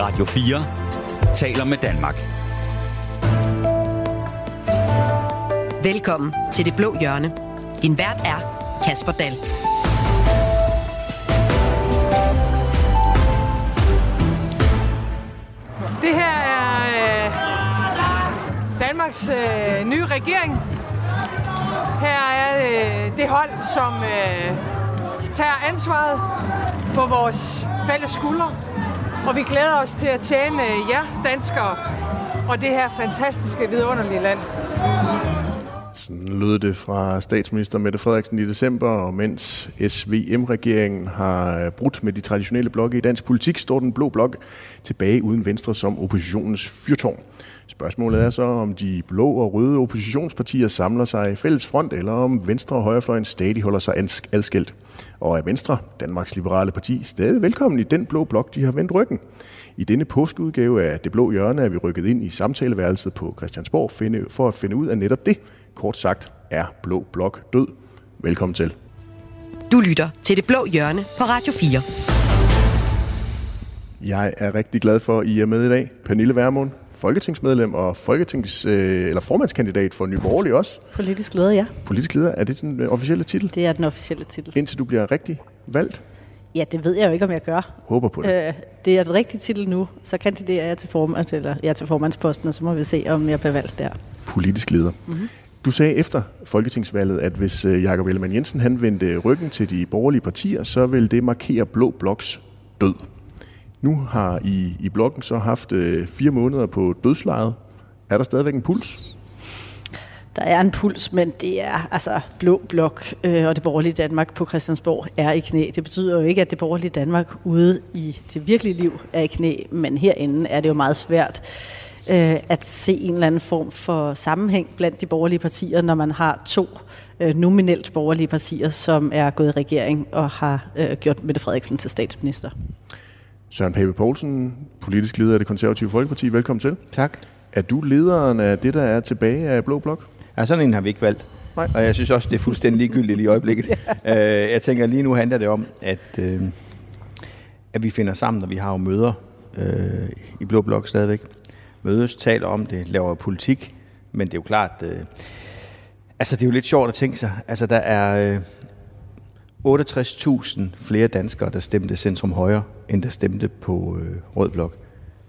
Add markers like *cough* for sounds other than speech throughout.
Radio 4 taler med Danmark. Velkommen til Det Blå Hjørne. Din vært er Kasper Dahl. Det her er øh, Danmarks øh, nye regering. Her er øh, det hold, som øh, tager ansvaret på vores fælles skuldre. Og vi glæder os til at tjene jer danskere og det her fantastiske, vidunderlige land. Sådan lød det fra statsminister Mette Frederiksen i december, og mens SVM-regeringen har øh, brudt med de traditionelle blokke i dansk politik, står den blå blok tilbage uden Venstre som oppositionens fyrtårn. Spørgsmålet er så, om de blå og røde oppositionspartier samler sig i fælles front, eller om Venstre og Højrefløjen stadig holder sig adskilt. Og er Venstre, Danmarks Liberale Parti, stadig velkommen i den blå blok, de har vendt ryggen? I denne påskeudgave af Det Blå Hjørne er vi rykket ind i samtaleværelset på Christiansborg for at finde ud af netop det. Kort sagt er Blå Blok død. Velkommen til. Du lytter til Det Blå Hjørne på Radio 4. Jeg er rigtig glad for, at I er med i dag. Pernille Vermund, folketingsmedlem og folketings, øh, eller formandskandidat for Nye Borgerlige også. Politisk leder, ja. Politisk leder, er det den officielle titel? Det er den officielle titel. Indtil du bliver rigtig valgt? Ja, det ved jeg jo ikke, om jeg gør. Håber på det. Øh, det er den rigtige titel nu, så kandiderer jeg til, formands, eller, jeg til formandsposten, og så må vi se, om jeg bliver valgt der. Politisk leder. Mm-hmm. Du sagde efter folketingsvalget, at hvis øh, Jakob Ellemann Jensen han vendte ryggen til de borgerlige partier, så vil det markere Blå Bloks død. Nu har I i blokken så haft øh, fire måneder på dødslejet. Er der stadigvæk en puls? Der er en puls, men det er altså blå blok øh, og det borgerlige Danmark på Christiansborg er i knæ. Det betyder jo ikke, at det borgerlige Danmark ude i det virkelige liv er i knæ, men herinde er det jo meget svært øh, at se en eller anden form for sammenhæng blandt de borgerlige partier, når man har to øh, nominelt borgerlige partier, som er gået i regering og har øh, gjort Mette Frederiksen til statsminister. Søren Pape Poulsen, politisk leder af det konservative Folkeparti. Velkommen til. Tak. Er du lederen af det, der er tilbage af Blå Blok? Ja, sådan en har vi ikke valgt. Nej. Og jeg synes også, det er fuldstændig ligegyldigt lige i øjeblikket. ja. *laughs* øh, jeg tænker, lige nu handler det om, at, øh, at vi finder sammen, når vi har jo møder øh, i Blå Blok stadigvæk. Mødes, taler om det, laver politik. Men det er jo klart, øh, altså det er jo lidt sjovt at tænke sig. Altså der er øh, 68.000 flere danskere, der stemte Centrum Højre, end der stemte på øh, Rød Blok.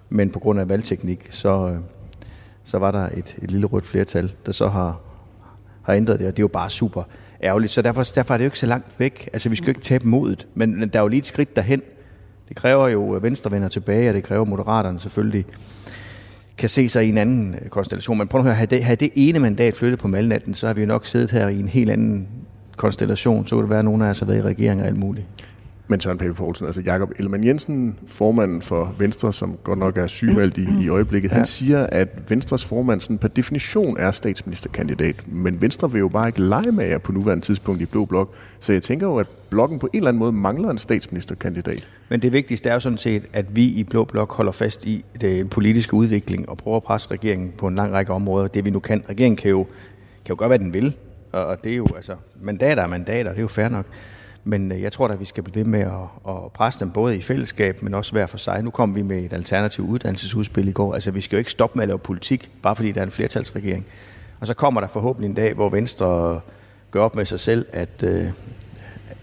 Men på grund af valgteknik, så... Øh, så var der et, et lille rødt flertal, der så har, har ændret det, og det er jo bare super ærgerligt. Så derfor, derfor er det jo ikke så langt væk. Altså, vi skal jo ikke tabe modet, men der er jo lige et skridt derhen. Det kræver jo, at Venstre vender tilbage, og det kræver, Moderaterne selvfølgelig kan se sig i en anden øh, konstellation. Men prøv at høre, havde det, havde det ene mandat flyttet på malnatten, så har vi jo nok siddet her i en helt anden konstellation. Så kunne det være, at nogen af os har været i regering og alt muligt. Men Søren Pape Poulsen, altså Jakob Ellemann Jensen, formanden for Venstre, som godt nok er sygemeldt i, i øjeblikket, ja. han siger, at Venstres formand sådan per definition er statsministerkandidat. Men Venstre vil jo bare ikke lege med jer på nuværende tidspunkt i Blå Blok. Så jeg tænker jo, at blokken på en eller anden måde mangler en statsministerkandidat. Men det vigtigste er jo sådan set, at vi i Blå Blok holder fast i den politiske udvikling og prøver at presse regeringen på en lang række områder. Det vi nu kan. Regeringen kan jo, kan jo gøre, hvad den vil. Og det er jo altså, mandater er mandater, det er jo fair nok. Men øh, jeg tror da, at vi skal blive ved med at, at presse dem både i fællesskab, men også hver for sig. Nu kom vi med et alternativt uddannelsesudspil i går. Altså, vi skal jo ikke stoppe med at lave politik, bare fordi der er en flertalsregering. Og så kommer der forhåbentlig en dag, hvor Venstre gør op med sig selv, at, øh,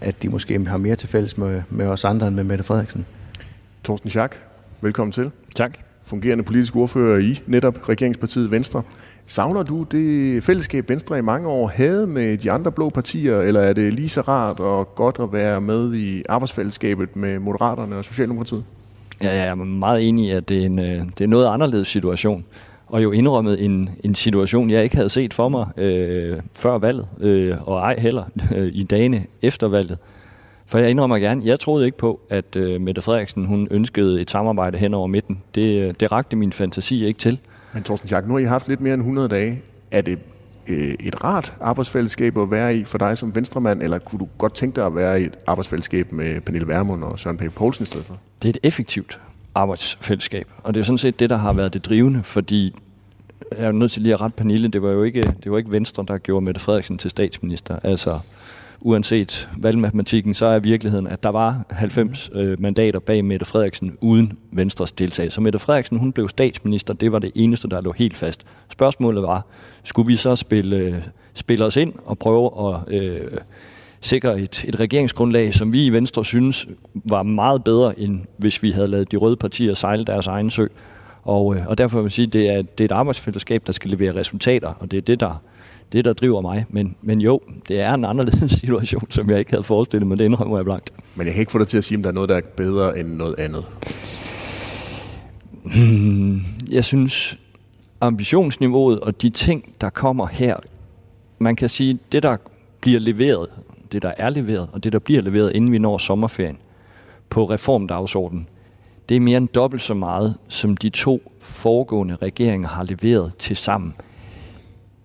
at de måske har mere til fælles med, med os andre end med Mette Frederiksen. Torsten Schack, velkommen til. Tak. Fungerende politisk ordfører i netop regeringspartiet Venstre. Savner du det fællesskab, Venstre i mange år havde med de andre blå partier, eller er det lige så rart og godt at være med i arbejdsfællesskabet med Moderaterne og Socialdemokratiet? Ja, jeg er meget enig i, at det er en, øh, det er noget anderledes situation. Og jo indrømmet en, en situation, jeg ikke havde set for mig øh, før valget, øh, og ej heller øh, *laughs* i dagene efter valget. For jeg indrømmer gerne, jeg troede ikke på, at øh, Mette Frederiksen hun ønskede et samarbejde hen over midten. Det, det rakte min fantasi ikke til. Men Thorsten Schack, nu har I haft lidt mere end 100 dage. Er det øh, et rart arbejdsfællesskab at være i for dig som venstremand, eller kunne du godt tænke dig at være i et arbejdsfællesskab med Pernille Vermund og Søren Pape Poulsen i stedet for? Det er et effektivt arbejdsfællesskab, og det er sådan set det, der har været det drivende, fordi jeg er nødt til lige at rette Pernille, det var jo ikke, det var ikke Venstre, der gjorde Mette Frederiksen til statsminister. Altså, uanset valgmatematikken, så er virkeligheden, at der var 90 øh, mandater bag Mette Frederiksen uden Venstres deltagelse. Så Mette Frederiksen, hun blev statsminister, det var det eneste, der lå helt fast. Spørgsmålet var, skulle vi så spille, spille os ind og prøve at øh, sikre et, et regeringsgrundlag, som vi i Venstre synes var meget bedre, end hvis vi havde lavet de røde partier sejle deres egen sø. Og, øh, og derfor vil jeg sige, at det er, det er et arbejdsfællesskab, der skal levere resultater, og det er det, der, det, der driver mig. Men, men jo, det er en anderledes *laughs* situation, som jeg ikke havde forestillet mig. Det indrømmer jeg blankt. Men jeg kan ikke få dig til at sige, om der er noget, der er bedre end noget andet. Hmm, jeg synes, ambitionsniveauet og de ting, der kommer her, man kan sige, det der bliver leveret, det der er leveret, og det der bliver leveret, inden vi når sommerferien, på reformdagsordenen, det er mere end dobbelt så meget, som de to foregående regeringer har leveret til sammen.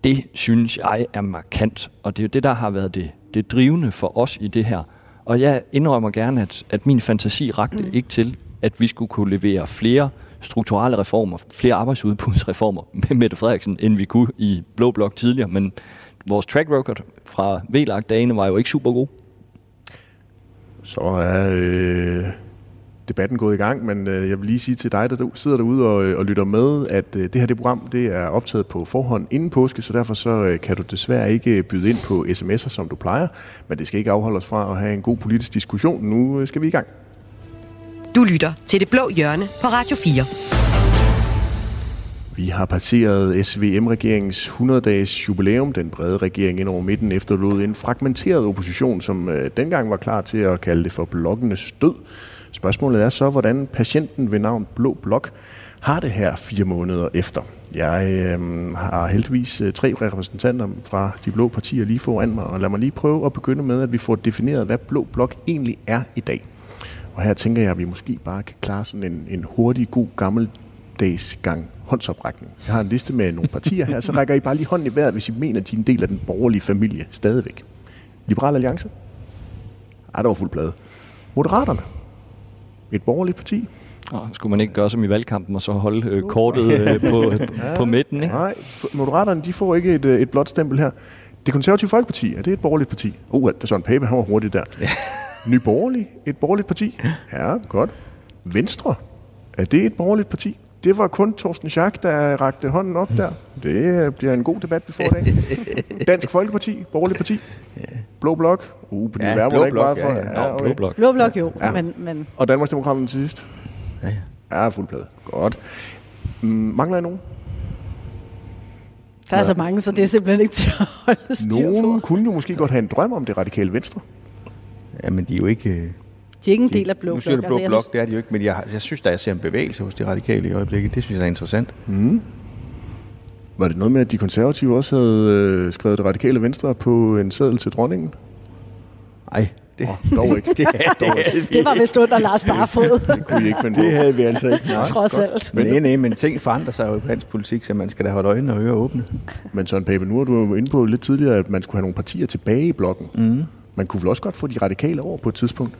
Det synes jeg er markant, og det er jo det, der har været det, det drivende for os i det her. Og jeg indrømmer gerne, at, at min fantasi rakte mm. ikke til, at vi skulle kunne levere flere strukturelle reformer, flere arbejdsudbudsreformer med Mette Frederiksen, end vi kunne i Blå Blok tidligere. Men vores track record fra VLAG-dagene var jo ikke super god. Så er øh, debatten gået i gang, men øh, jeg vil lige sige til dig, der sidder derude og, øh, og lytter med, at øh, det her det program det er optaget på forhånd inden påske, så derfor så øh, kan du desværre ikke byde ind på sms'er, som du plejer, men det skal ikke afholde os fra at have en god politisk diskussion. Nu øh, skal vi i gang. Du lytter til Det Blå Hjørne på Radio 4. Vi har passeret SVM-regeringens 100-dages jubilæum. Den brede regering ind over midten efterlod en fragmenteret opposition, som øh, dengang var klar til at kalde det for blokkenes død. Spørgsmålet er så, hvordan patienten ved navn Blå Blok har det her fire måneder efter. Jeg øh, har heldigvis øh, tre repræsentanter fra de blå partier lige foran mig, og lad mig lige prøve at begynde med, at vi får defineret, hvad Blå Blok egentlig er i dag. Og her tænker jeg, at vi måske bare kan klare sådan en, en hurtig, god, gammeldags gang håndsoprækning. Jeg har en liste med nogle partier her, så rækker I bare lige hånden i vejret, hvis I mener, at de er en del af den borgerlige familie stadigvæk. Liberal Alliance? Ej, der var fuld plade. Moderaterne? Et borgerligt parti? Oh, skulle man ikke gøre som i valgkampen og så holde øh, kortet øh, *laughs* på, ja, på midten? Ikke? Nej, Moderaterne de får ikke et, øh, et blåt stempel her. Det konservative folkeparti, er det et borgerligt parti? Oh, det er sådan Pape, han var hurtigt der. Ja. *laughs* Ny Borgerlig, et borgerligt parti? Ja, godt. Venstre, er det et borgerligt parti? Det var kun Torsten Schack, der rakte hånden op der. Det bliver en god debat, vi får i dag. *laughs* Dansk Folkeparti, borgerligt parti. Blå Blok. Uh, på ja, blå ikke blok, for. Ja, ja. ja okay. blå blok. Blå blok jo, ja. men, men... Og Danmarksdemokraterne til sidst. Ja, ja. Ja, fuld plade. Godt. Mangler I nogen? Der er ja. så mange, så det er simpelthen ikke til at holde styr Nogen på. kunne jo måske godt have en drøm om det radikale venstre. Ja, men de er jo ikke... De er ikke en del af Blå Blok. Nu siger du Blå altså, Blok, synes... det er de jo ikke, men jeg, jeg synes, der jeg ser en bevægelse hos de radikale i øjeblikket. Det synes jeg er interessant. Mm. Var det noget med, at de konservative også havde øh, skrevet det radikale venstre på en seddel til dronningen? Nej, det, oh, dog ikke. *laughs* det, dog ikke. det var vist under Lars Barfod. det kunne I ikke finde Det havde vi altså ikke. Nej, Trods godt. alt. Men, nej, nej, men ting forandrer sig jo i dansk politik, så man skal da holde øjnene og ører åbne. Men Søren Pape, nu er du inde på lidt tidligere, at man skulle have nogle partier tilbage i blokken. Mm. Man kunne vel også godt få de radikale over på et tidspunkt?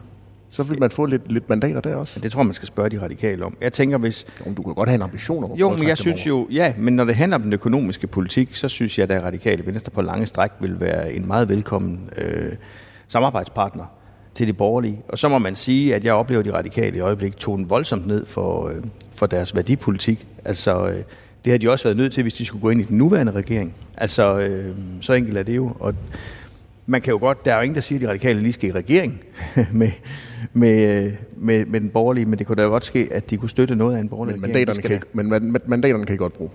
Så vil man få lidt, lidt mandater der også. Det tror man skal spørge de radikale om. Jeg tænker, hvis... Jo, du kan godt have en ambition om Jo, men jeg synes jo... Ja, men når det handler om den økonomiske politik, så synes jeg, at radikale venstre på lange stræk vil være en meget velkommen øh, samarbejdspartner til de borgerlige. Og så må man sige, at jeg oplever, at de radikale i øjeblikket tog den voldsomt ned for, øh, for deres værdipolitik. Altså, øh, det har de også været nødt til, hvis de skulle gå ind i den nuværende regering. Altså, øh, så enkelt er det jo. Og man kan jo godt, der er jo ingen, der siger, at de radikale lige skal i regering *laughs* med, med, med, med den borgerlige, men det kunne da godt ske, at de kunne støtte noget af en borgerlig men regering. Mandaterne kan, men mandaterne kan I godt bruge?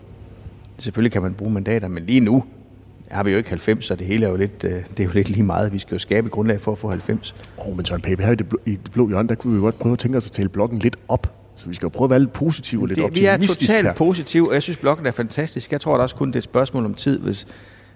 Selvfølgelig kan man bruge mandater, men lige nu har vi jo ikke 90, så det hele er jo lidt, øh, det er jo lidt lige meget. Vi skal jo skabe et grundlag for at få 90. Åh, oh, men Søren Pape, her i det, blå, i det blå hjørne, der kunne vi godt prøve at tænke os at tale blokken lidt op. Så vi skal jo prøve at være lidt positive og lidt optimistiske Vi er totalt positive, og jeg synes, blokken er fantastisk. Jeg tror at også kun, det er et spørgsmål om tid, hvis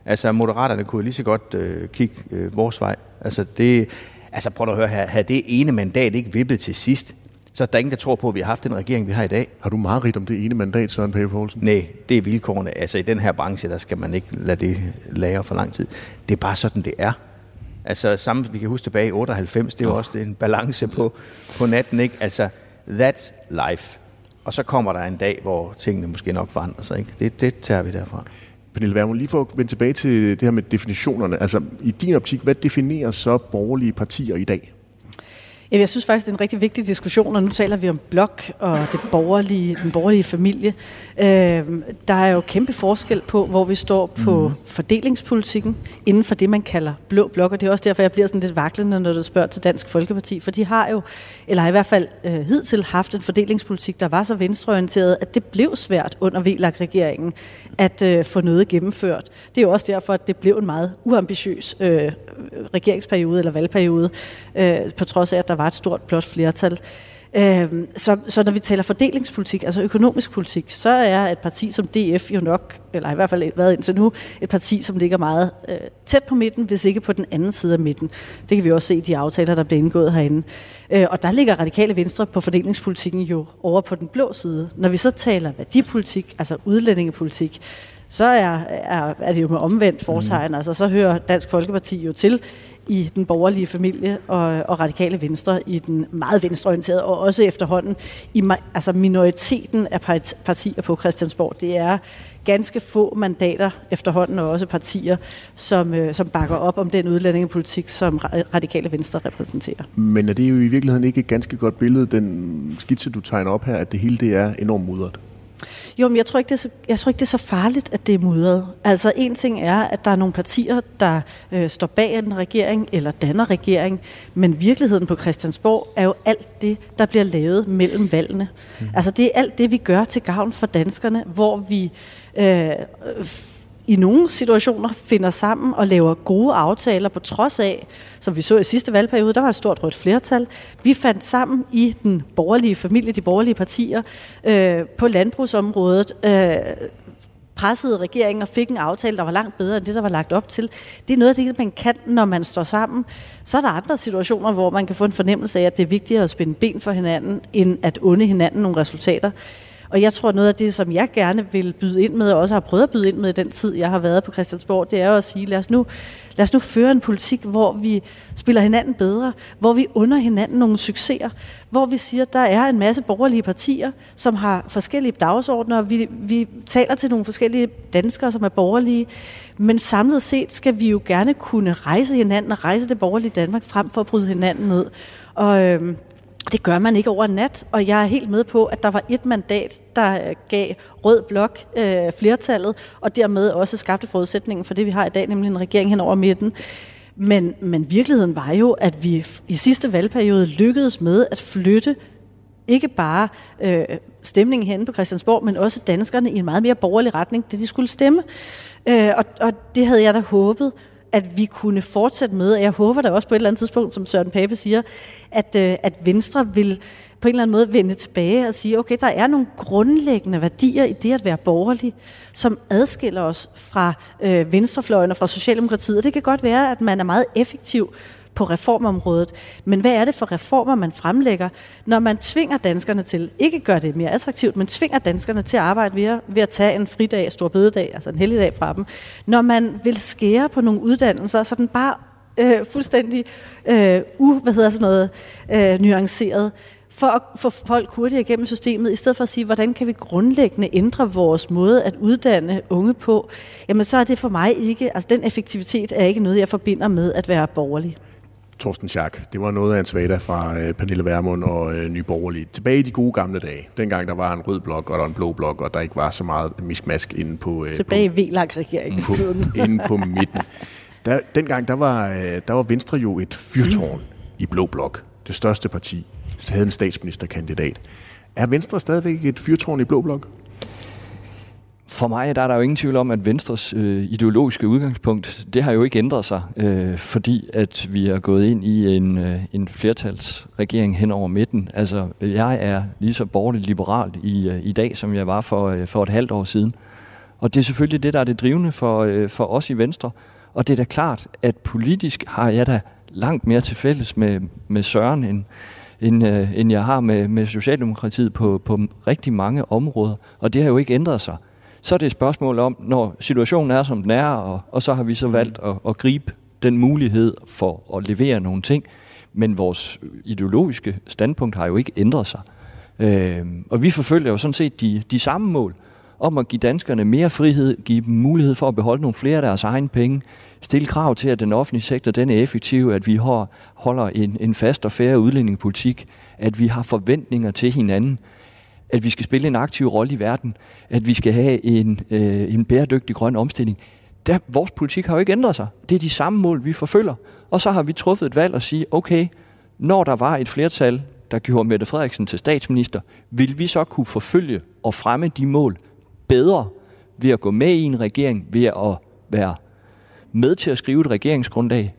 Altså, moderaterne kunne lige så godt øh, kigge øh, vores vej. Altså, det, altså, prøv at høre her. Havde det ene mandat ikke vippet til sidst, så er der ingen, der tror på, at vi har haft den regering, vi har i dag. Har du meget rigt om det ene mandat, Søren Pape Poulsen? Nej, det er vilkårene. Altså, i den her branche, der skal man ikke lade det lære for lang tid. Det er bare sådan, det er. Altså, samme, vi kan huske tilbage i 98, det var oh. også en balance på, på natten, ikke? Altså, that's life. Og så kommer der en dag, hvor tingene måske nok forandrer sig, ikke? Det, det tager vi derfra. Pernille Vermund, lige for at vende tilbage til det her med definitionerne. Altså, i din optik, hvad definerer så borgerlige partier i dag? Jeg synes faktisk, det er en rigtig vigtig diskussion, og nu taler vi om blok og det borgerlige, den borgerlige familie. Øh, der er jo kæmpe forskel på, hvor vi står på mm. fordelingspolitikken inden for det, man kalder blå blok, og det er også derfor, jeg bliver sådan lidt vaklende, når du spørger til Dansk Folkeparti, for de har jo, eller har i hvert fald øh, hidtil haft en fordelingspolitik, der var så venstreorienteret, at det blev svært under VLAG-regeringen at øh, få noget gennemført. Det er jo også derfor, at det blev en meget uambitiøs øh, regeringsperiode eller valgperiode, øh, på trods af, at der var et stort blot flertal. Øh, så, så når vi taler fordelingspolitik, altså økonomisk politik, så er et parti som DF jo nok, eller i hvert fald været indtil nu, et parti, som ligger meget øh, tæt på midten, hvis ikke på den anden side af midten. Det kan vi også se i de aftaler, der bliver indgået herinde. Øh, og der ligger radikale venstre på fordelingspolitikken jo over på den blå side. Når vi så taler værdipolitik, altså udlændingepolitik, så er, er, er det jo med omvendt fortegn. Mm. Altså, så hører Dansk Folkeparti jo til i den borgerlige familie og, og radikale venstre i den meget venstreorienterede, og også efterhånden i altså minoriteten af partier på Christiansborg. Det er ganske få mandater efterhånden, og også partier, som, øh, som bakker op om den udlændingepolitik, som radikale venstre repræsenterer. Men er det jo i virkeligheden ikke et ganske godt billede, den skitse, du tegner op her, at det hele det er enormt mudret? Jo, men jeg tror, ikke, det er så, jeg tror ikke, det er så farligt, at det er mudret. Altså, en ting er, at der er nogle partier, der øh, står bag en regering eller danner regering, men virkeligheden på Christiansborg er jo alt det, der bliver lavet mellem valgene. Mm. Altså, det er alt det, vi gør til gavn for danskerne, hvor vi øh, i nogle situationer finder sammen og laver gode aftaler på trods af, som vi så i sidste valgperiode, der var et stort rødt flertal. Vi fandt sammen i den borgerlige familie, de borgerlige partier, øh, på landbrugsområdet, øh, pressede regeringen og fik en aftale, der var langt bedre end det, der var lagt op til. Det er noget af det, man kan, når man står sammen. Så er der andre situationer, hvor man kan få en fornemmelse af, at det er vigtigere at spænde ben for hinanden, end at unde hinanden nogle resultater. Og jeg tror, noget af det, som jeg gerne vil byde ind med, og også har prøvet at byde ind med i den tid, jeg har været på Christiansborg, det er jo at sige, lad os nu, lad os nu føre en politik, hvor vi spiller hinanden bedre, hvor vi under hinanden nogle succeser, hvor vi siger, at der er en masse borgerlige partier, som har forskellige dagsordner, vi, vi taler til nogle forskellige danskere, som er borgerlige, men samlet set skal vi jo gerne kunne rejse hinanden og rejse det borgerlige Danmark frem for at bryde hinanden ned. Og, øhm, det gør man ikke over nat, og jeg er helt med på, at der var et mandat, der øh, gav rød blok øh, flertallet, og dermed også skabte forudsætningen for det, vi har i dag, nemlig en regering hen over midten. Men, men virkeligheden var jo, at vi i sidste valgperiode lykkedes med at flytte ikke bare øh, stemningen hen på Christiansborg, men også danskerne i en meget mere borgerlig retning, det de skulle stemme. Øh, og, og det havde jeg da håbet at vi kunne fortsætte med, og jeg håber da også på et eller andet tidspunkt, som Søren Pape siger, at, øh, at Venstre vil på en eller anden måde vende tilbage og sige, okay, der er nogle grundlæggende værdier i det at være borgerlig, som adskiller os fra øh, venstrefløjen og fra Socialdemokratiet. Og det kan godt være, at man er meget effektiv på reformområdet. Men hvad er det for reformer, man fremlægger, når man tvinger danskerne til, ikke gør det mere attraktivt, men tvinger danskerne til at arbejde ved, ved at tage en fridag, stor bededag, altså en helligdag fra dem. Når man vil skære på nogle uddannelser, så den bare øh, fuldstændig øh, u, hvad hedder sådan noget, øh, nuanceret, for at få folk hurtigere igennem systemet, i stedet for at sige, hvordan kan vi grundlæggende ændre vores måde at uddanne unge på, jamen så er det for mig ikke, altså den effektivitet er ikke noget, jeg forbinder med at være borgerlig. Torsten Schack. Det var noget af en svada fra øh, Pernille Vermund og øh, Nye Borgerlige. Tilbage i de gode gamle dage. Dengang der var en rød blok og der en blå blok, og der ikke var så meget miskmask inde på... Øh, Tilbage på, i VLAX-regeringstiden. *laughs* inde på midten. Der, dengang der var, øh, der var Venstre jo et fyrtårn mm. i blå blok. Det største parti. Så havde en statsministerkandidat. Er Venstre stadigvæk et fyrtårn i blå blok? For mig der er der jo ingen tvivl om, at Venstres øh, ideologiske udgangspunkt, det har jo ikke ændret sig, øh, fordi at vi er gået ind i en, øh, en flertalsregering hen over midten. Altså, jeg er lige så borgerligt liberal i, øh, i dag, som jeg var for, øh, for et halvt år siden. Og det er selvfølgelig det, der er det drivende for, øh, for os i Venstre. Og det er da klart, at politisk har jeg da langt mere til fælles med, med Søren, end, end, øh, end jeg har med, med Socialdemokratiet på, på rigtig mange områder. Og det har jo ikke ændret sig. Så er det et spørgsmål om, når situationen er, som den er, og, og så har vi så mm. valgt at, at gribe den mulighed for at levere nogle ting. Men vores ideologiske standpunkt har jo ikke ændret sig. Øh, og vi forfølger jo sådan set de, de samme mål. om at give danskerne mere frihed, give dem mulighed for at beholde nogle flere af deres egne penge, stille krav til, at den offentlige sektor den er effektiv, at vi har, holder en, en fast og færre udlændingepolitik, at vi har forventninger til hinanden, at vi skal spille en aktiv rolle i verden, at vi skal have en, øh, en bæredygtig grøn omstilling. Der, vores politik har jo ikke ændret sig. Det er de samme mål, vi forfølger. Og så har vi truffet et valg og sige, okay, når der var et flertal, der gjorde Mette Frederiksen til statsminister, vil vi så kunne forfølge og fremme de mål bedre ved at gå med i en regering, ved at være med til at skrive et regeringsgrundlag,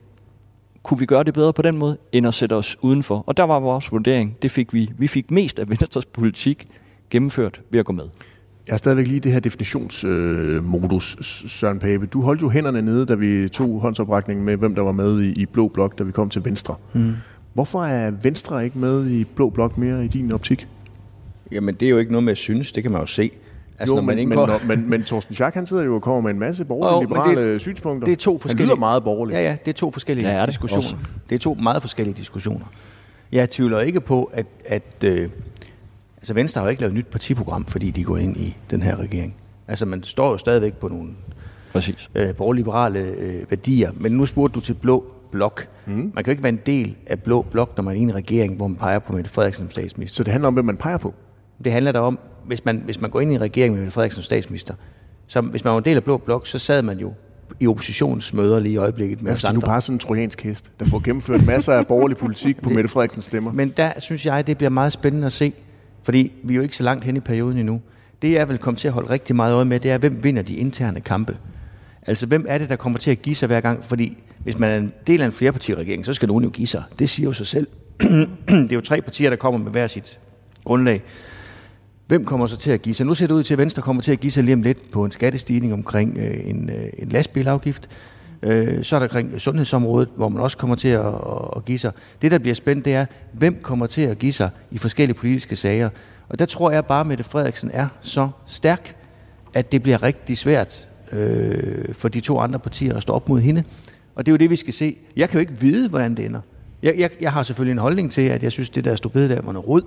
kunne vi gøre det bedre på den måde, end at sætte os udenfor. Og der var vores vurdering, det fik vi. Vi fik mest af Venstres politik gennemført ved at gå med. Jeg har stadigvæk lige det her definitionsmodus, øh, Søren Pape. Du holdt jo hænderne nede, da vi tog håndsoprækningen med, hvem der var med i, i Blå Blok, da vi kom til Venstre. Mm. Hvorfor er Venstre ikke med i Blå Blok mere i din optik? Jamen, det er jo ikke noget med at synes, det kan man jo se. Altså, jo, når man men, indgår... men, men, men Torsten Schack, han sidder jo og kommer med en masse borgerlige, liberale det, synspunkter. Det er to forskellige... Han lyder meget borgerligt. Ja, ja, det er to forskellige ja, det diskussioner. Også. Det er to meget forskellige diskussioner. Jeg tvivler ikke på, at, at øh, altså Venstre har jo ikke lavet et nyt partiprogram, fordi de går ind i den her regering. Altså, man står jo stadigvæk på nogle Præcis. Øh, borgerliberale øh, værdier. Men nu spurgte du til blå blok. Mm. Man kan jo ikke være en del af blå blok, når man er i en regering, hvor man peger på Mette Frederiksen som statsminister. Så det handler om, hvem man peger på? Det handler der om, hvis man, hvis man går ind i en regering med Mette Frederiksen som statsminister, så hvis man var en del af Blå Blok, så sad man jo i oppositionsmøder lige i øjeblikket med ja, os nu bare sådan en trojansk hest, der får gennemført masser af borgerlig politik på det, Mette Frederiksens stemmer. Men der synes jeg, det bliver meget spændende at se, fordi vi er jo ikke så langt hen i perioden endnu. Det jeg vil komme til at holde rigtig meget øje med, det er, hvem vinder de interne kampe. Altså, hvem er det, der kommer til at give sig hver gang? Fordi hvis man er en del af en flerpartiregering, så skal nogen jo give sig. Det siger jo sig selv. *clears throat* det er jo tre partier, der kommer med hver sit grundlag. Hvem kommer så til at give sig? Nu ser det ud til, at Venstre kommer til at give sig lige om lidt på en skattestigning omkring øh, en, øh, en lastbilafgift. Øh, så er der omkring sundhedsområdet, hvor man også kommer til at, at, give sig. Det, der bliver spændt, det er, hvem kommer til at give sig i forskellige politiske sager. Og der tror jeg bare, at Mette Frederiksen er så stærk, at det bliver rigtig svært øh, for de to andre partier at stå op mod hende. Og det er jo det, vi skal se. Jeg kan jo ikke vide, hvordan det ender. Jeg, jeg, jeg har selvfølgelig en holdning til, at jeg synes, det der stod der var noget rod.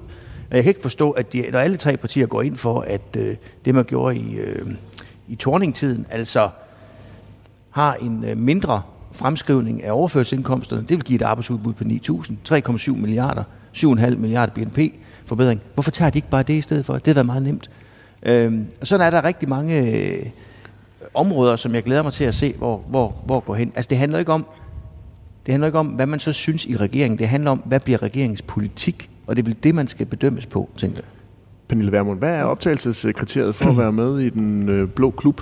Og Jeg kan ikke forstå, at de, når alle tre partier går ind for, at øh, det, man gjorde i, øh, i torningtiden, altså har en øh, mindre fremskrivning af overførselsindkomsterne, det vil give et arbejdsudbud på 9.000, 3,7 milliarder, 7,5 milliarder BNP forbedring. Hvorfor tager de ikke bare det i stedet for? Det har været meget nemt. Øhm, og sådan er der rigtig mange øh, områder, som jeg glæder mig til at se, hvor, hvor, hvor går hen. Altså det handler ikke om, det handler ikke om, hvad man så synes i regeringen. Det handler om, hvad bliver regeringens politik og det er vel det, man skal bedømmes på, tænker jeg. Pernille Vermund, hvad er optagelseskriteriet for at være med i den øh, blå klub?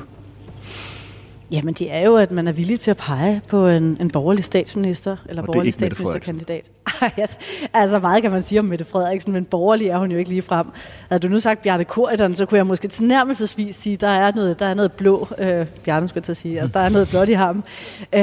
Jamen det er jo, at man er villig til at pege på en, en borgerlig statsminister, eller borgerlig statsministerkandidat. *laughs* altså meget kan man sige om Mette Frederiksen, men borgerlig er hun jo ikke lige frem. Havde du nu sagt Bjarne Korydon, så kunne jeg måske tilnærmelsesvis sige, der er noget, der er noget blå, øh, Bjarne skulle til sige, altså der er noget blåt i ham. Øh,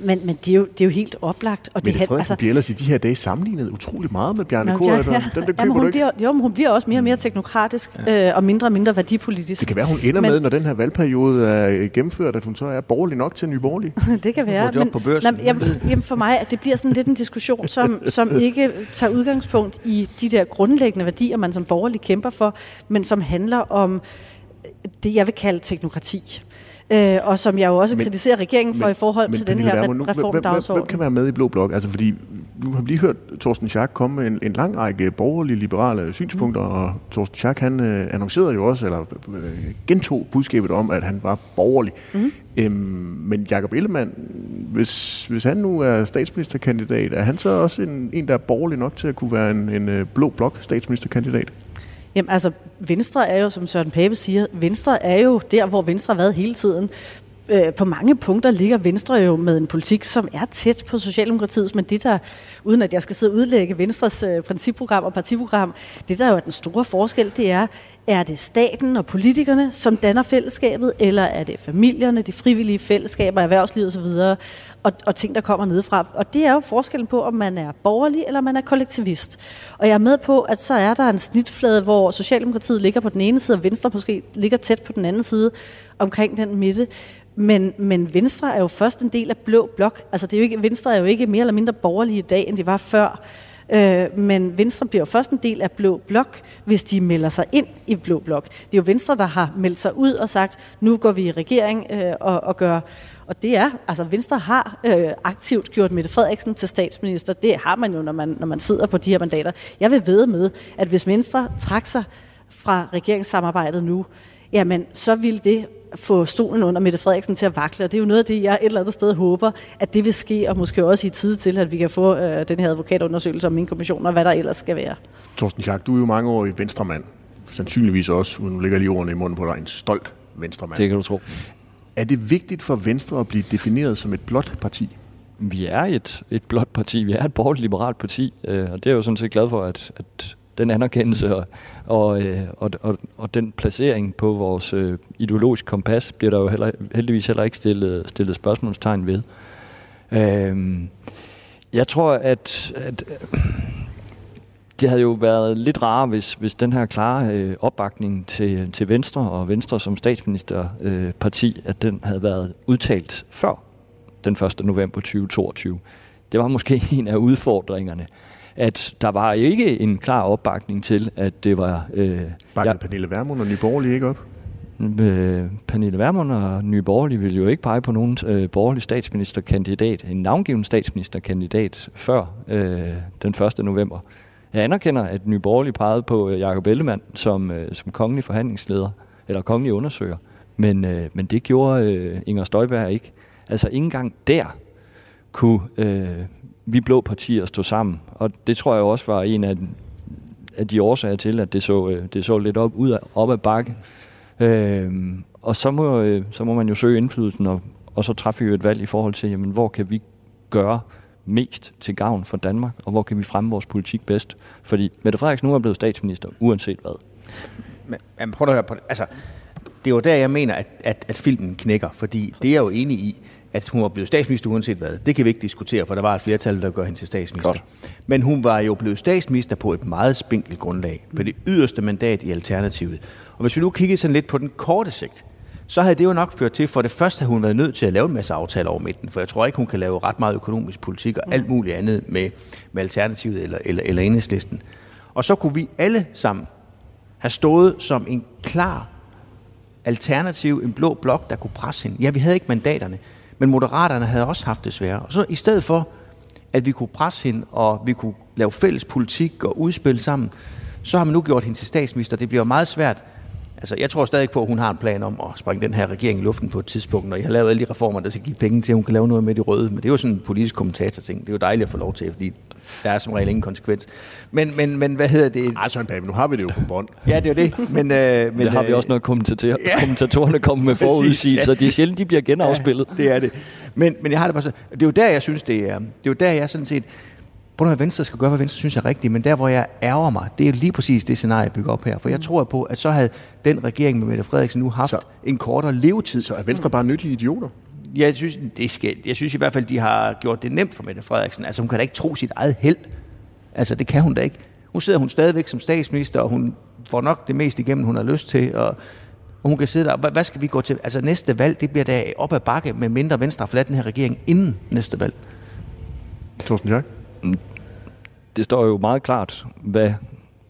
men men det, er jo, det er jo helt oplagt. Og Mette Frederiksen altså, bliver ellers i de her dage sammenlignet utrolig meget med Bjarne Korydon. Ja, ja. Den, der Jamen, hun bliver, jo, men hun bliver også mere og mere teknokratisk, ja. øh, og mindre og mindre værdipolitisk. Det kan være, hun ender men, med, når den her valgperiode er gennemført, at hun så er borgerlig nok til Nye Borgerlige. *laughs* det kan være. Men, på børsen. Nej, jamen, jamen for mig, at det bliver sådan lidt en diskussion, som, *laughs* som ikke tager udgangspunkt i de der grundlæggende værdier, man som borgerlig kæmper for, men som handler om det, jeg vil kalde teknokrati øh, og som jeg jo også men, kritiserer regeringen for men, i forhold men, til den her reformdagsorden. Hvem, kan være med i Blå Blok? Altså fordi, nu har vi lige hørt Thorsten Schack komme med en, en lang række borgerlige liberale synspunkter, mm. og Thorsten Schack han øh, annoncerede jo også, eller øh, gentog budskabet om, at han var borgerlig. Mm. Øhm, men Jakob Ellemann, hvis, hvis han nu er statsministerkandidat, er han så også en, en, der er borgerlig nok til at kunne være en, en øh, Blå Blok statsministerkandidat? Jamen altså, Venstre er jo, som Søren Pape siger, Venstre er jo der, hvor Venstre har været hele tiden. Øh, på mange punkter ligger Venstre jo med en politik, som er tæt på Socialdemokratiets, men det der, uden at jeg skal sidde og udlægge Venstres øh, principprogram og partiprogram, det der jo er den store forskel, det er, er det staten og politikerne, som danner fællesskabet, eller er det familierne, de frivillige fællesskaber, erhvervslivet osv., og, og ting, der kommer nedefra. Og det er jo forskellen på, om man er borgerlig eller man er kollektivist. Og jeg er med på, at så er der en snitflade, hvor Socialdemokratiet ligger på den ene side, og Venstre måske ligger tæt på den anden side omkring den midte. Men, men Venstre er jo først en del af blå blok. Altså det er jo ikke, Venstre er jo ikke mere eller mindre borgerlige i dag, end det var før Øh, men Venstre bliver jo først en del af Blå Blok, hvis de melder sig ind i Blå Blok. Det er jo Venstre, der har meldt sig ud og sagt, nu går vi i regering øh, og, og gør... Og det er, altså Venstre har øh, aktivt gjort Mette Frederiksen til statsminister. Det har man jo, når man, når man sidder på de her mandater. Jeg vil ved med, at hvis Venstre trækker sig fra regeringssamarbejdet nu, jamen så vil det få stolen under Mette Frederiksen til at vakle, og det er jo noget af det, jeg et eller andet sted håber, at det vil ske, og måske også i tid til, at vi kan få øh, den her advokatundersøgelse om min kommission, og hvad der ellers skal være. Torsten Schack, du er jo mange år i venstremand. Sandsynligvis også, uden du lægger lige ordene i munden på dig, en stolt venstremand. Det kan du tro. Er det vigtigt for Venstre at blive defineret som et blåt parti? Vi er et, et blåt parti. Vi er et borgerligt liberalt parti, øh, og det er jeg jo sådan set glad for, at, at den anerkendelse og, og, øh, og, og, og den placering på vores øh, ideologiske kompas bliver der jo heller, heldigvis heller ikke stillet, stillet spørgsmålstegn ved. Øh, jeg tror, at, at øh, det havde jo været lidt rarere, hvis, hvis den her klare øh, opbakning til, til Venstre og Venstre som statsministerparti, øh, parti, at den havde været udtalt før den 1. november 2022. Det var måske *laughs* en af udfordringerne at der var ikke en klar opbakning til, at det var... Øh, Bakkede ja, Pernille Vermund og Nye Borgerlige ikke op? Øh, Pernille Vermund og Nye Borgerlige ville jo ikke pege på nogen øh, borgerlig statsministerkandidat, en navngiven statsministerkandidat, før øh, den 1. november. Jeg anerkender, at Nye Borgerlige pegede på øh, Jakob Ellemann som, øh, som kongelig forhandlingsleder, eller kongelig undersøger, men, øh, men det gjorde øh, Inger Støjberg ikke. Altså ikke engang der kunne øh, vi blå partier stå sammen. Og det tror jeg også var en af, af de årsager til, at det så, øh, det så lidt op, ud af, op ad bakke. Øh, og så må, øh, så må man jo søge indflydelsen, og, og så træffe jo et valg i forhold til, jamen, hvor kan vi gøre mest til gavn for Danmark, og hvor kan vi fremme vores politik bedst? Fordi Mette Frederiksen nu er blevet statsminister, uanset hvad. Men, men prøv at høre på det. Altså, det er jo der, jeg mener, at, at, at filmen knækker, fordi det er jeg jo enig i at hun var blevet statsminister uanset hvad. Det kan vi ikke diskutere, for der var et flertal, der gør hende til statsminister. Godt. Men hun var jo blevet statsminister på et meget spinkelt grundlag, på det yderste mandat i Alternativet. Og hvis vi nu kigger sådan lidt på den korte sigt, så havde det jo nok ført til, for det første havde hun været nødt til at lave en masse aftaler over midten, for jeg tror ikke, hun kan lave ret meget økonomisk politik og alt muligt andet med, med Alternativet eller, eller, eller Enhedslisten. Og så kunne vi alle sammen have stået som en klar alternativ, en blå blok, der kunne presse hende. Ja, vi havde ikke mandaterne, men Moderaterne havde også haft det svært. Og så i stedet for, at vi kunne presse hende, og vi kunne lave fælles politik og udspil sammen, så har man nu gjort hende til statsminister. Det bliver meget svært. Altså, jeg tror stadig på, at hun har en plan om at springe den her regering i luften på et tidspunkt, når jeg har lavet alle de reformer, der skal give penge til, at hun kan lave noget med de røde. Men det er jo sådan en politisk kommentator-ting. Det er jo dejligt at få lov til, fordi der er som regel ingen konsekvens. Men, men, men hvad hedder det? Ej, Søren Pape, nu har vi det jo på bånd. ja, det er det. Men, øh, men, det har vi også noget kommentator. Ja. Kommentatorerne kommer med *laughs* forudsigelser. Ja. Det er sjældent, de bliver genafspillet. Ja, det er det. Men, men jeg har det bare så, det er jo der, jeg synes, det er, det er jo der, jeg sådan set, på at Venstre skal gøre, hvad Venstre synes er rigtigt, men der, hvor jeg ærger mig, det er lige præcis det scenarie, jeg bygger op her. For jeg mm. tror på, at så havde den regering med Mette Frederiksen nu haft så, en kortere levetid. Så er Venstre bare nyttige idioter? Jeg synes, det skal, jeg synes i hvert fald, de har gjort det nemt for Mette Frederiksen. Altså, hun kan da ikke tro sit eget held. Altså, det kan hun da ikke. Nu sidder hun stadigvæk som statsminister, og hun får nok det mest igennem, hun har lyst til, og, og hun kan sidde der. Hvad skal vi gå til? Altså, næste valg, det bliver da op ad bakke med mindre venstre for den her regering inden næste valg. Torsten Jørg? Det står jo meget klart, hvad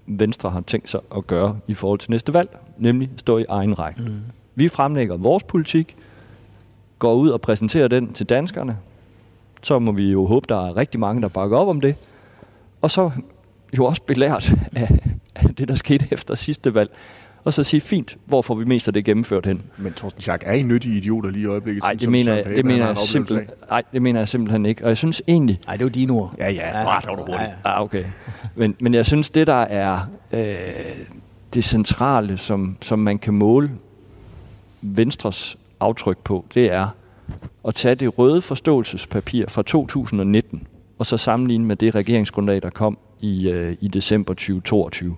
Venstre har tænkt sig at gøre i forhold til næste valg, nemlig stå i egen række. Mm. Vi fremlægger vores politik, går ud og præsenterer den til danskerne, så må vi jo håbe, der er rigtig mange, der bakker op om det. Og så jo også belært af, af det, der skete efter sidste valg. Og så sige, fint, hvor får vi mest af det gennemført hen? Men Torsten Schack, er I nyttige idioter lige i øjeblikket? Nej, det, mener, jeg, det, mener jeg simpel, nej, det mener jeg simpelthen ikke. Og jeg synes egentlig... Nej, det er jo dine ord. Ja, ja, ja, det var du hurtigt. Ah, okay. Men, men jeg synes, det der er øh, det centrale, som, som man kan måle Venstres aftryk på, det er at tage det røde forståelsespapir fra 2019, og så sammenligne med det regeringsgrundlag, der kom i, øh, i december 2022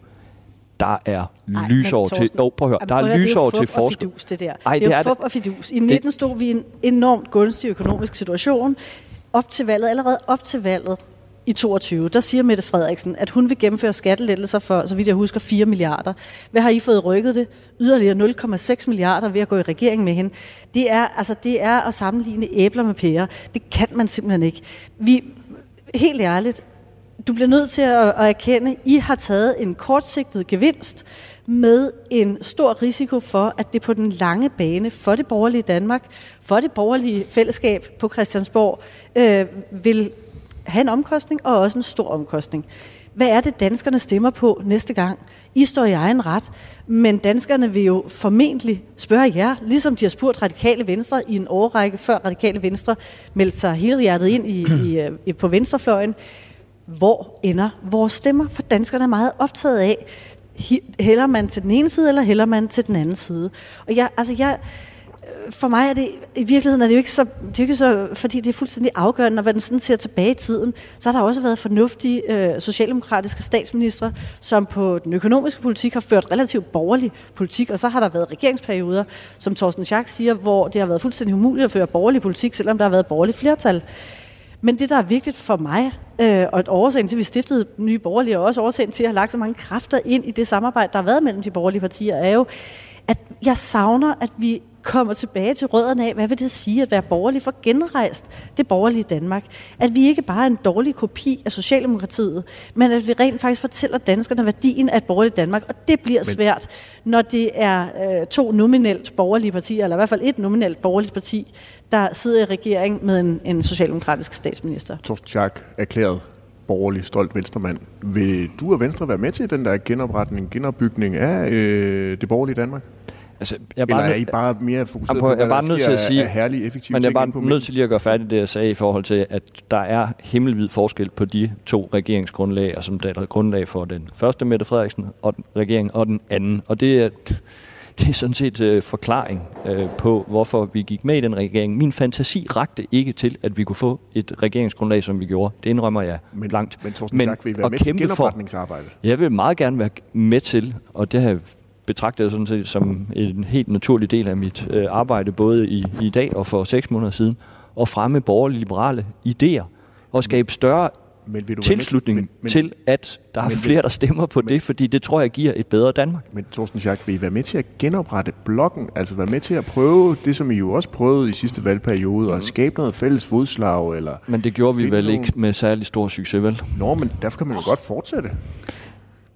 der er lysår til... Oh, prøv at høre, der er lysår til forskel. Det, der. Ej, det er jo fup og fidus. I 19 det... stod vi i en enormt gunstig økonomisk situation. Op til valget, allerede op til valget i 22, der siger Mette Frederiksen, at hun vil gennemføre skattelettelser for, så vidt jeg husker, 4 milliarder. Hvad har I fået rykket det? Yderligere 0,6 milliarder ved at gå i regering med hende. Det er, altså, det er at sammenligne æbler med pærer. Det kan man simpelthen ikke. Vi, helt ærligt, du bliver nødt til at, at erkende, at I har taget en kortsigtet gevinst med en stor risiko for, at det på den lange bane for det borgerlige Danmark, for det borgerlige fællesskab på Christiansborg, øh, vil have en omkostning og også en stor omkostning. Hvad er det, danskerne stemmer på næste gang? I står i egen ret, men danskerne vil jo formentlig spørge jer, ligesom de har spurgt Radikale Venstre i en årrække, før Radikale Venstre meldte sig hele hjertet ind i, i, øh, i, på venstrefløjen. Hvor ender vores stemmer? For danskerne er meget optaget af, hælder man til den ene side, eller hælder man til den anden side? Og jeg, altså jeg, for mig er det i virkeligheden er det jo ikke så, det er ikke så fordi det er fuldstændig afgørende, når man sådan ser tilbage i tiden, så har der også været fornuftige øh, socialdemokratiske statsministre, som på den økonomiske politik har ført relativt borgerlig politik, og så har der været regeringsperioder, som Thorsten Schack siger, hvor det har været fuldstændig umuligt at føre borgerlig politik, selvom der har været borgerlig flertal. Men det, der er vigtigt for mig, øh, og et årsagen til, at vi stiftede Nye Borgerlige, og også årsagen til, at have lagt så mange kræfter ind i det samarbejde, der har været mellem de borgerlige partier, er jo, at jeg savner, at vi kommer tilbage til rødderne af, hvad vil det sige at være borgerlig for genrejst det borgerlige Danmark. At vi ikke bare er en dårlig kopi af Socialdemokratiet, men at vi rent faktisk fortæller danskerne værdien af et borgerligt Danmark. Og det bliver men... svært, når det er øh, to nominelt borgerlige partier, eller i hvert fald et nominelt borgerligt parti, der sidder i regering med en, en socialdemokratisk statsminister. Torsten Schack erklæret borgerlig, stolt venstremand. Vil du og Venstre være med til den der genopretning, genopbygning af øh, det borgerlige Danmark? Altså, jeg er bare Eller er I bare mere fokuseret på, på jeg er bare nødt til at sige, herlig, effektiv Men jeg er bare nødt til lige at gøre færdigt det, jeg sagde i forhold til, at der er himmelvid forskel på de to regeringsgrundlag, som der er grundlag for den første Mette Frederiksen og den, regering og den anden. Og det er, det er sådan set uh, forklaring uh, på, hvorfor vi gik med i den regering. Min fantasi rakte ikke til, at vi kunne få et regeringsgrundlag, som vi gjorde. Det indrømmer jeg men, blankt. Men Torsten men Schack, vil I være med til genopretningsarbejdet? For, jeg vil meget gerne være med til, og det har betragter jeg sådan set som en helt naturlig del af mit øh, arbejde, både i, i dag og for seks måneder siden, at fremme borgerlige liberale idéer og skabe større men vil du tilslutning til, men, men, til, at der er flere, der stemmer på men, det, fordi det tror jeg giver et bedre Danmark. Men Thorsten Schack, vil I være med til at genoprette blokken? Altså være med til at prøve det, som I jo også prøvede i sidste valgperiode, mm. at skabe noget fælles fodslag? Eller men det gjorde vi vel nogle... ikke med særlig stor succes, vel? Nå, men derfor kan man jo godt fortsætte.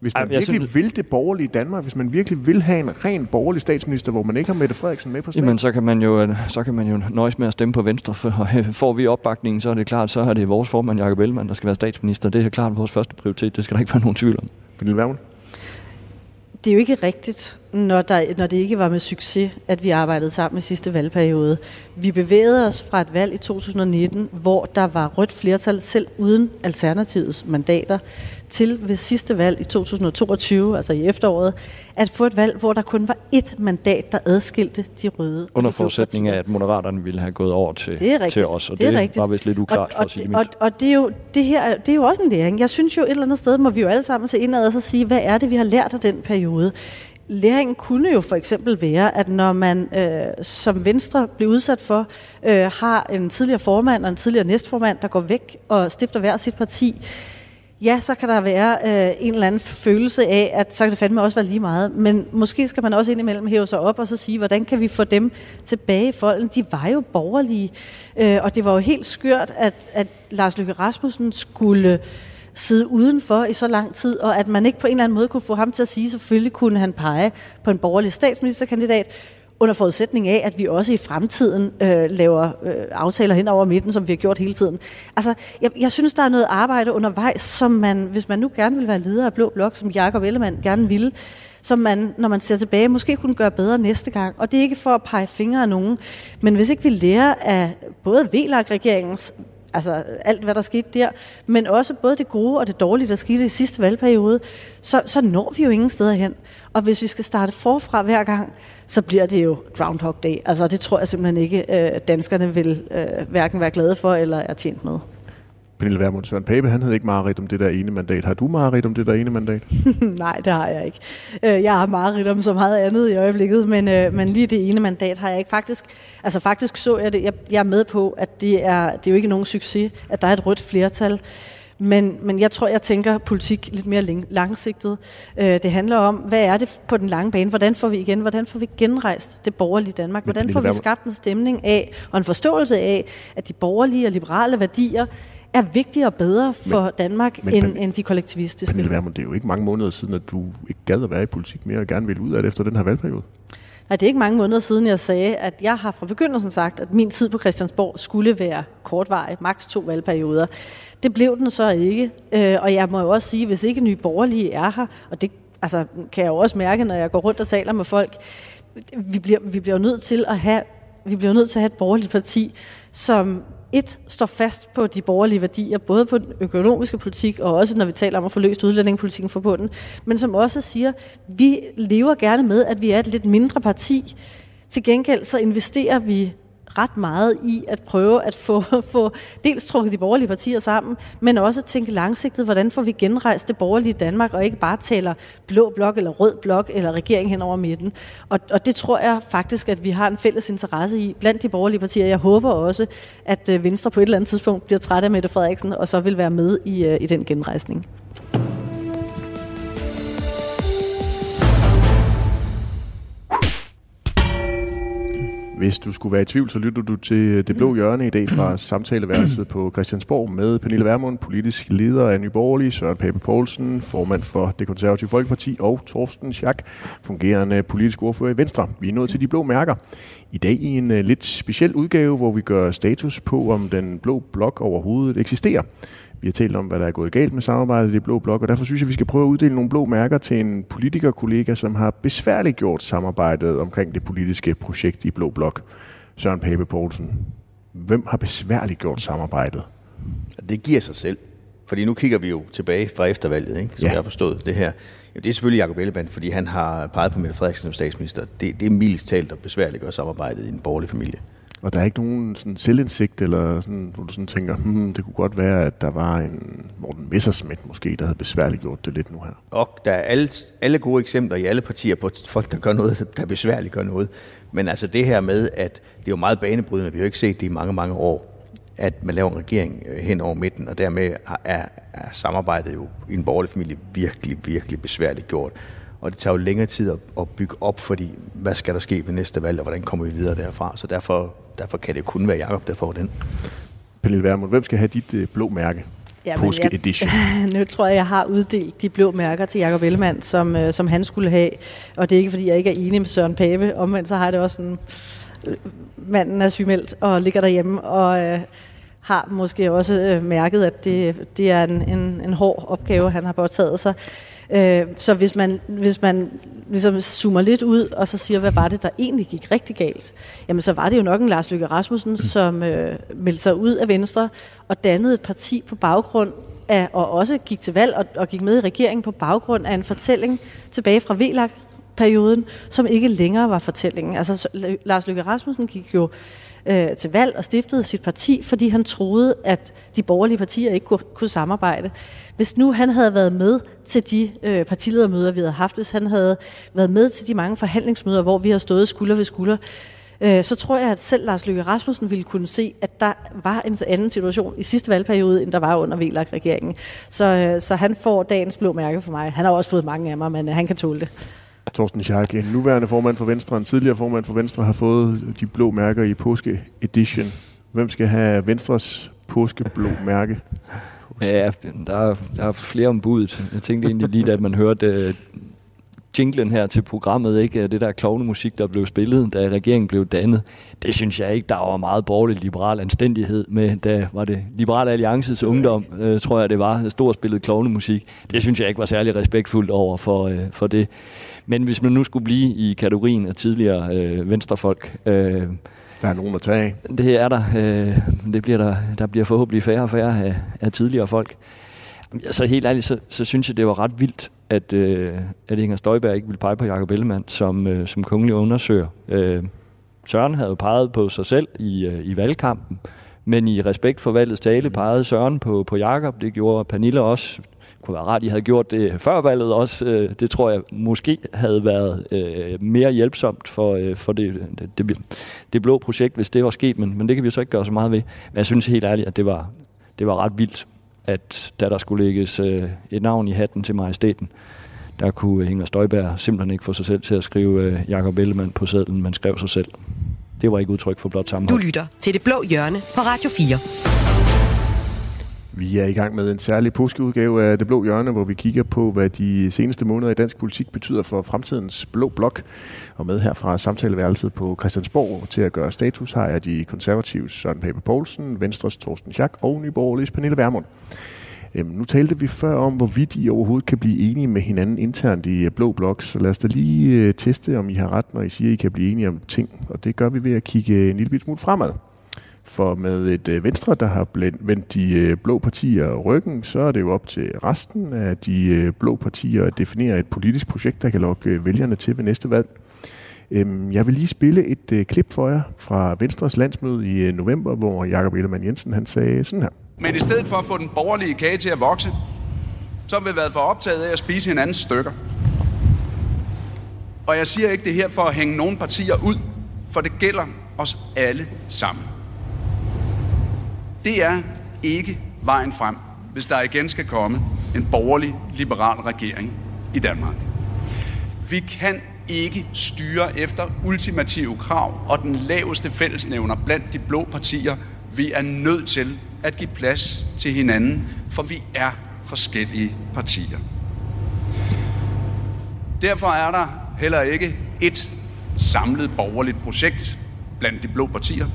Hvis man Ej, virkelig synes... vil det borgerlige Danmark, hvis man virkelig vil have en ren borgerlig statsminister, hvor man ikke har Mette Frederiksen med på snakken. Jamen, så kan man jo, så kan man jo nøjes med at stemme på Venstre, for får vi opbakningen, så er det klart, så er det vores formand, Jacob Ellemann, der skal være statsminister. Det er klart vores første prioritet, det skal der ikke være nogen tvivl om. Pernille Vermund? Det er jo ikke rigtigt, når, der, når det ikke var med succes, at vi arbejdede sammen i sidste valgperiode. Vi bevægede os fra et valg i 2019, hvor der var rødt flertal selv uden Alternativets mandater, til ved sidste valg i 2022, altså i efteråret, at få et valg, hvor der kun var ét mandat, der adskilte de røde. Under forudsætning af, at Moderaterne ville have gået over til, det er til os, og det, det er var vist lidt uklart og, for at sige det og, og det, er jo, det her det er jo også en læring. Jeg synes jo et eller andet sted, må vi jo alle sammen se indad og så sige, hvad er det, vi har lært af den periode? Læringen kunne jo for eksempel være, at når man øh, som Venstre bliver udsat for, øh, har en tidligere formand og en tidligere næstformand, der går væk og stifter hver sit parti, ja, så kan der være øh, en eller anden følelse af, at så kan det fandme også være lige meget. Men måske skal man også indimellem hæve sig op og så sige, hvordan kan vi få dem tilbage i folden? De var jo borgerlige, øh, og det var jo helt skørt, at, at Lars Løkke Rasmussen skulle sidde udenfor i så lang tid, og at man ikke på en eller anden måde kunne få ham til at sige, at selvfølgelig kunne han pege på en borgerlig statsministerkandidat, under forudsætning af, at vi også i fremtiden øh, laver øh, aftaler hen over midten, som vi har gjort hele tiden. Altså, jeg, jeg synes, der er noget arbejde undervejs, som man, hvis man nu gerne vil være leder af Blå Blok, som Jakob Ellemann gerne ville, som man, når man ser tilbage, måske kunne gøre bedre næste gang. Og det er ikke for at pege fingre af nogen, men hvis ikke vi lærer af både VLAG-regeringens altså alt, hvad der skete der, men også både det gode og det dårlige, der skete i sidste valgperiode, så, så når vi jo ingen steder hen. Og hvis vi skal starte forfra hver gang, så bliver det jo Groundhog Day. Altså det tror jeg simpelthen ikke, øh, danskerne vil øh, hverken være glade for eller er tjent med. Pernille Vermund Søren Pape, han havde ikke meget om det der ene mandat. Har du meget om det der ene mandat? *laughs* Nej, det har jeg ikke. Øh, jeg har meget om så meget andet i øjeblikket, men, øh, men lige det ene mandat har jeg ikke. Faktisk, altså faktisk så jeg det, jeg, jeg er med på, at det er, det er jo ikke nogen succes, at der er et rødt flertal. Men, men jeg tror, jeg tænker politik lidt mere langsigtet. Øh, det handler om, hvad er det på den lange bane? Hvordan får vi igen? Hvordan får vi genrejst det borgerlige Danmark? Hvordan får vi skabt en stemning af og en forståelse af, at de borgerlige og liberale værdier er vigtigere og bedre for men, Danmark men, end, men, end de kollektivistiske. Men Vermund, det er jo ikke mange måneder siden, at du ikke gad at være i politik mere og gerne ville ud af det efter den her valgperiode. Nej, det er ikke mange måneder siden, jeg sagde, at jeg har fra begyndelsen sagt, at min tid på Christiansborg skulle være kortvarig, maks to valgperioder. Det blev den så ikke, øh, og jeg må jo også sige, hvis ikke Nye Borgerlige er her, og det altså, kan jeg jo også mærke, når jeg går rundt og taler med folk, vi bliver, vi bliver nødt til at have vi bliver nødt til at have et borgerligt parti, som et står fast på de borgerlige værdier, både på den økonomiske politik, og også når vi taler om at få løst udlændingepolitikken for bunden, men som også siger, vi lever gerne med, at vi er et lidt mindre parti. Til gengæld så investerer vi ret meget i at prøve at få, *laughs* få dels trukket de borgerlige partier sammen, men også tænke langsigtet, hvordan får vi genrejst det borgerlige Danmark, og ikke bare taler blå blok eller rød blok eller regering hen over midten. Og, og det tror jeg faktisk, at vi har en fælles interesse i blandt de borgerlige partier. Jeg håber også, at øh, Venstre på et eller andet tidspunkt bliver træt af Mette Frederiksen, og så vil være med i, øh, i den genrejsning. Hvis du skulle være i tvivl, så lytter du til Det Blå Hjørne i dag fra *clears throat* samtaleværelset på Christiansborg med Pernille Vermund, politisk leder af Nye Borgerlige, Søren Pape Poulsen, formand for det konservative Folkeparti, og Torsten Schack, fungerende politisk ordfører i Venstre. Vi er nået til De Blå Mærker. I dag i en uh, lidt speciel udgave, hvor vi gør status på, om den blå blok overhovedet eksisterer. Vi har talt om, hvad der er gået galt med samarbejdet i det blå blok, og derfor synes jeg, vi skal prøve at uddele nogle blå mærker til en politikerkollega, som har besværligt gjort samarbejdet omkring det politiske projekt i blå blok. Søren Pape Poulsen. Hvem har besværligt gjort samarbejdet? Det giver sig selv. Fordi nu kigger vi jo tilbage fra eftervalget, ikke? som ja. jeg har forstået det her. Jo, det er selvfølgelig Jacob Ellemann, fordi han har peget på Mette Frederiksen som statsminister. Det, det er mildest talt og besværligt at samarbejdet i en borgerlig familie. Og der er ikke nogen sådan selvindsigt, eller sådan, hvor du sådan tænker, hmm, det kunne godt være, at der var en Morten Messersmith måske, der havde besværligt gjort det lidt nu her. Og der er alle, alle gode eksempler i alle partier på folk, der gør noget, der besværligt gør noget. Men altså det her med, at det er jo meget banebrydende, vi har jo ikke set det i mange, mange år, at man laver en regering øh, hen over midten, og dermed er, er samarbejdet jo i en borgerlig familie virkelig, virkelig besværligt gjort. Og det tager jo længere tid at, at bygge op, fordi hvad skal der ske ved næste valg, og hvordan kommer vi videre derfra? Så derfor, derfor kan det kun være Jacob, der får den. Pernille Vermund, hvem skal have dit øh, blå mærke? Ja, Påske jeg, edition. *laughs* Nu tror jeg, jeg har uddelt de blå mærker til Jacob Ellemann, som, øh, som han skulle have. Og det er ikke, fordi jeg ikke er enig med Søren Pape. Omvendt så har jeg det også sådan, øh, manden er sygemeldt og ligger derhjemme og øh, har måske også øh, mærket, at det, det er en, en, en hård opgave, han har påtaget sig. Øh, så hvis man, hvis man ligesom zoomer lidt ud, og så siger, hvad var det, der egentlig gik rigtig galt, jamen så var det jo nok en Lars Løkke Rasmussen, som øh, meldte sig ud af Venstre og dannede et parti på baggrund af, og også gik til valg og, og gik med i regeringen på baggrund af en fortælling tilbage fra VLAG perioden, som ikke længere var fortællingen. Altså Lars Løkke Rasmussen gik jo øh, Øh, til valg og stiftede sit parti, fordi han troede, at de borgerlige partier ikke kunne, kunne samarbejde. Hvis nu han havde været med til de øh, partiledermøder, vi havde haft, hvis han havde været med til de mange forhandlingsmøder, hvor vi har stået skulder ved skulder, øh, så tror jeg, at selv Lars Løkke Rasmussen ville kunne se, at der var en anden situation i sidste valgperiode, end der var under VLAG-regeringen. Så, øh, så han får dagens blå mærke for mig. Han har også fået mange af mig, men øh, han kan tåle det. Torsten Schack, en nuværende formand for Venstre, en tidligere formand for Venstre, har fået de blå mærker i påske edition. Hvem skal have Venstres påskeblå mærke? Ja, der er, der er flere om budet. Jeg tænkte egentlig lige, da man hørte uh, jinglen her til programmet, ikke? det der klovnemusik, der blev spillet, da regeringen blev dannet. Det synes jeg ikke, der var meget borgerlig liberal anstændighed med, da var det Liberal Alliances ungdom, øh, tror jeg det var, stor spillet klovnemusik. Det synes jeg ikke var særlig respektfuldt over for, øh, for det. Men hvis man nu skulle blive i kategorien af tidligere øh, venstrefolk... Øh, der er nogen at tage. Det er der. Øh, det bliver der, der bliver forhåbentlig færre og færre af, af tidligere folk. Så helt ærligt, så, så synes jeg, det var ret vildt, at, øh, at Inger Støjberg ikke ville pege på Jacob Ellemann som, øh, som kongelig undersøger. Øh, Søren havde jo peget på sig selv i, øh, i valgkampen, men i respekt for valgets tale pegede Søren på, på Jakob. Det gjorde Pernille også kunne være rart, I havde gjort det før valget også. Øh, det tror jeg måske havde været øh, mere hjælpsomt for, øh, for det, det, det, det blå projekt, hvis det var sket, men, men det kan vi så ikke gøre så meget ved. Men jeg synes helt ærligt, at det var, det var ret vildt, at da der skulle lægges øh, et navn i hatten til majestæten, der kunne Inger Støjberg simpelthen ikke få sig selv til at skrive øh, Jakob Ellemann på sædlen, men skrev sig selv. Det var ikke udtryk for blot sammenhold. Du lytter til Det Blå Hjørne på Radio 4. Vi er i gang med en særlig påskeudgave af Det Blå Hjørne, hvor vi kigger på, hvad de seneste måneder i dansk politik betyder for fremtidens blå blok. Og med her fra samtaleværelset på Christiansborg til at gøre status har jeg de konservative Søren Pape Poulsen, Venstres Torsten Schack og Nyborgerliges Pernille Vermund. Øhm, nu talte vi før om, hvorvidt I overhovedet kan blive enige med hinanden internt i øh, Blå Blok, så lad os da lige øh, teste, om I har ret, når I siger, at I kan blive enige om ting. Og det gør vi ved at kigge en lille smule fremad. For med et øh, Venstre, der har vendt de øh, blå partier ryggen, så er det jo op til resten af de øh, blå partier at definere et politisk projekt, der kan lokke vælgerne til ved næste valg. Øhm, jeg vil lige spille et klip for jer fra Venstres landsmøde i november, hvor Jakob Ellemann Jensen han sagde sådan her. Men i stedet for at få den borgerlige kage til at vokse, så har vi været for optaget af at spise hinandens stykker. Og jeg siger ikke det her for at hænge nogle partier ud, for det gælder os alle sammen. Det er ikke vejen frem, hvis der igen skal komme en borgerlig liberal regering i Danmark. Vi kan ikke styre efter ultimative krav og den laveste fællesnævner blandt de blå partier. Vi er nødt til at give plads til hinanden, for vi er forskellige partier. Derfor er der heller ikke et samlet borgerligt projekt blandt de blå partier.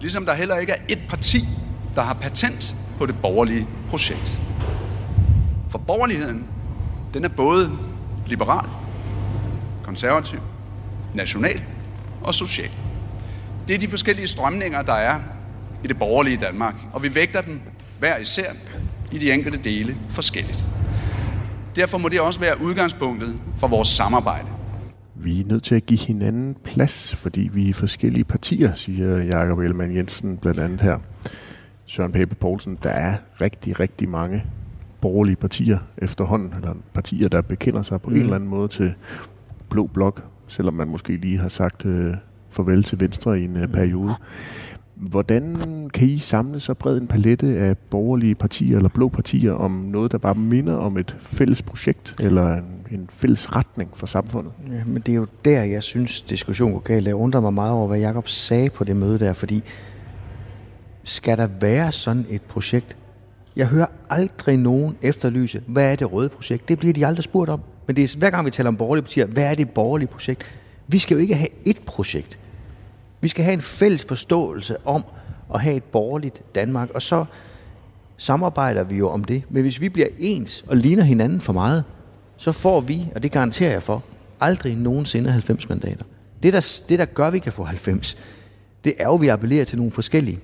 Ligesom der heller ikke er et parti, der har patent på det borgerlige projekt. For borgerligheden, den er både liberal, konservativ, national og social. Det er de forskellige strømninger, der er i det borgerlige Danmark, og vi vægter dem hver især i de enkelte dele forskelligt. Derfor må det også være udgangspunktet for vores samarbejde. Vi er nødt til at give hinanden plads, fordi vi er forskellige partier, siger Jakob Ellemann Jensen blandt andet her. Søren Pape Poulsen, der er rigtig, rigtig mange borgerlige partier efterhånden, eller partier, der bekender sig på mm. en eller anden måde til Blå Blok, selvom man måske lige har sagt øh, farvel til Venstre i en øh, periode. Hvordan kan I samle så bred en palette af borgerlige partier eller blå partier om noget, der bare minder om et fælles projekt eller en, en fælles retning for samfundet? Ja, men det er jo der, jeg synes, diskussionen går galt. Jeg undrer mig meget over, hvad Jacob sagde på det møde der, fordi skal der være sådan et projekt? Jeg hører aldrig nogen efterlyse, hvad er det røde projekt? Det bliver de aldrig spurgt om. Men det er, hver gang vi taler om borgerlige partier, hvad er det borgerlige projekt? Vi skal jo ikke have et projekt. Vi skal have en fælles forståelse om at have et borgerligt Danmark, og så samarbejder vi jo om det. Men hvis vi bliver ens og ligner hinanden for meget, så får vi, og det garanterer jeg for, aldrig nogensinde 90 mandater. Det der, det, der gør, at vi kan få 90, det er jo, at vi appellerer til nogle forskellige.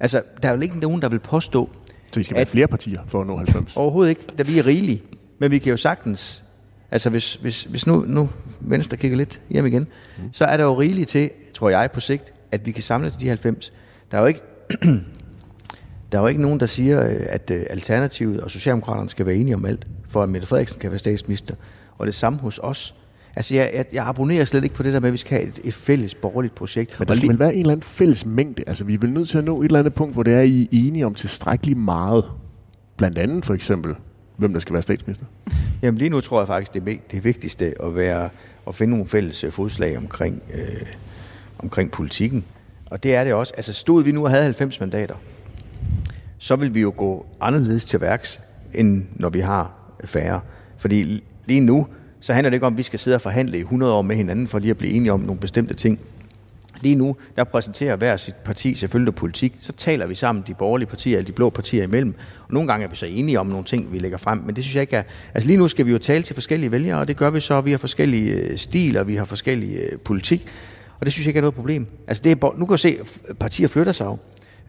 Altså, der er jo ikke nogen, der vil påstå... Så vi skal være flere partier for at nå 90? Overhovedet ikke, da vi er rigelige. Men vi kan jo sagtens Altså hvis, hvis, hvis nu, nu Venstre kigger lidt hjem igen, mm. så er der jo rigeligt til, tror jeg på sigt, at vi kan samle til de 90. Der er jo ikke, *clears throat* der er jo ikke nogen, der siger, øh, at øh, Alternativet og Socialdemokraterne skal være enige om alt, for at Mette Frederiksen kan være statsminister. Og det samme hos os. Altså, jeg, jeg, jeg abonnerer slet ikke på det der med, at vi skal have et, et fælles borgerligt projekt. Men der skal vel være en eller anden fælles mængde. Altså, vi er vel nødt til at nå et eller andet punkt, hvor det er, I er enige om tilstrækkeligt meget. Blandt andet for eksempel hvem der skal være statsminister? Jamen lige nu tror jeg faktisk, det er det vigtigste at, være, at finde nogle fælles øh, fodslag omkring, øh, omkring politikken. Og det er det også. Altså stod vi nu og havde 90 mandater, så vil vi jo gå anderledes til værks, end når vi har færre. Fordi lige nu, så handler det ikke om, at vi skal sidde og forhandle i 100 år med hinanden, for lige at blive enige om nogle bestemte ting. Lige nu, der præsenterer hver sit parti selvfølgelig politik, så taler vi sammen, de borgerlige partier eller de blå partier imellem. Og nogle gange er vi så enige om nogle ting, vi lægger frem, men det synes jeg ikke er... Altså lige nu skal vi jo tale til forskellige vælgere, og det gør vi så, vi har forskellige øh, stiler, vi har forskellige øh, politik, og det synes jeg ikke er noget problem. Altså det er, nu kan du se, at partier flytter sig jo.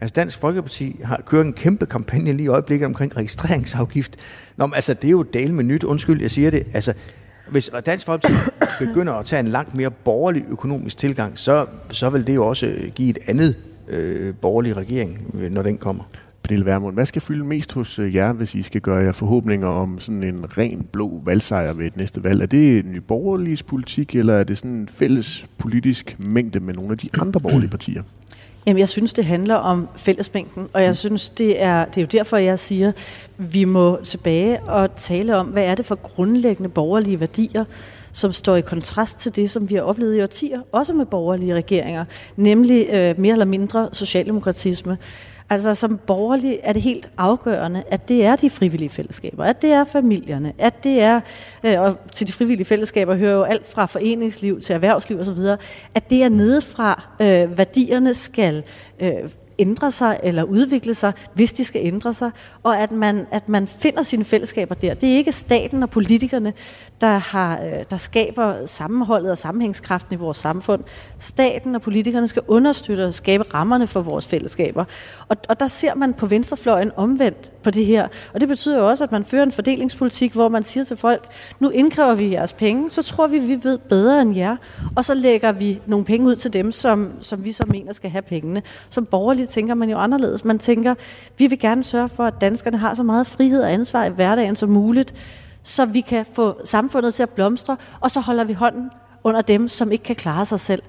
Altså Dansk Folkeparti har kørt en kæmpe kampagne lige i øjeblikket omkring registreringsafgift. Nå, men altså det er jo del med nyt, undskyld, jeg siger det. Altså hvis Dansk Folkeparti *coughs* begynder at tage en langt mere borgerlig økonomisk tilgang, så, så vil det jo også øh, give et andet øh, borgerlig regering, øh, når den kommer. Pernille Vermund, hvad skal fylde mest hos øh, jer, hvis I skal gøre jer forhåbninger om sådan en ren blå valgsejr ved et næste valg? Er det en ny borgerlig politik, eller er det sådan en fælles politisk mængde med nogle af de andre borgerlige partier? Jamen, jeg synes, det handler om fællesmængden, og jeg mm. synes, det er, det er jo derfor, jeg siger, vi må tilbage og tale om, hvad er det for grundlæggende borgerlige værdier, som står i kontrast til det, som vi har oplevet i årtier, også med borgerlige regeringer, nemlig øh, mere eller mindre socialdemokratisme. Altså som borgerlig er det helt afgørende, at det er de frivillige fællesskaber, at det er familierne, at det er, øh, og til de frivillige fællesskaber hører jo alt fra foreningsliv til erhvervsliv osv., at det er nedefra, øh, værdierne skal øh, ændre sig eller udvikle sig, hvis de skal ændre sig, og at man, at man finder sine fællesskaber der. Det er ikke staten og politikerne, der, har, øh, der skaber sammenholdet og sammenhængskraften i vores samfund. Staten og politikerne skal understøtte og skabe rammerne for vores fællesskaber. Og, og der ser man på venstrefløjen omvendt på det her. Og det betyder jo også, at man fører en fordelingspolitik, hvor man siger til folk, nu indkræver vi jeres penge, så tror vi, vi ved bedre end jer, og så lægger vi nogle penge ud til dem, som, som vi så mener skal have pengene. Som borgerligt tænker man jo anderledes. Man tænker, vi vil gerne sørge for, at danskerne har så meget frihed og ansvar i hverdagen som muligt, så vi kan få samfundet til at blomstre, og så holder vi hånden under dem, som ikke kan klare sig selv.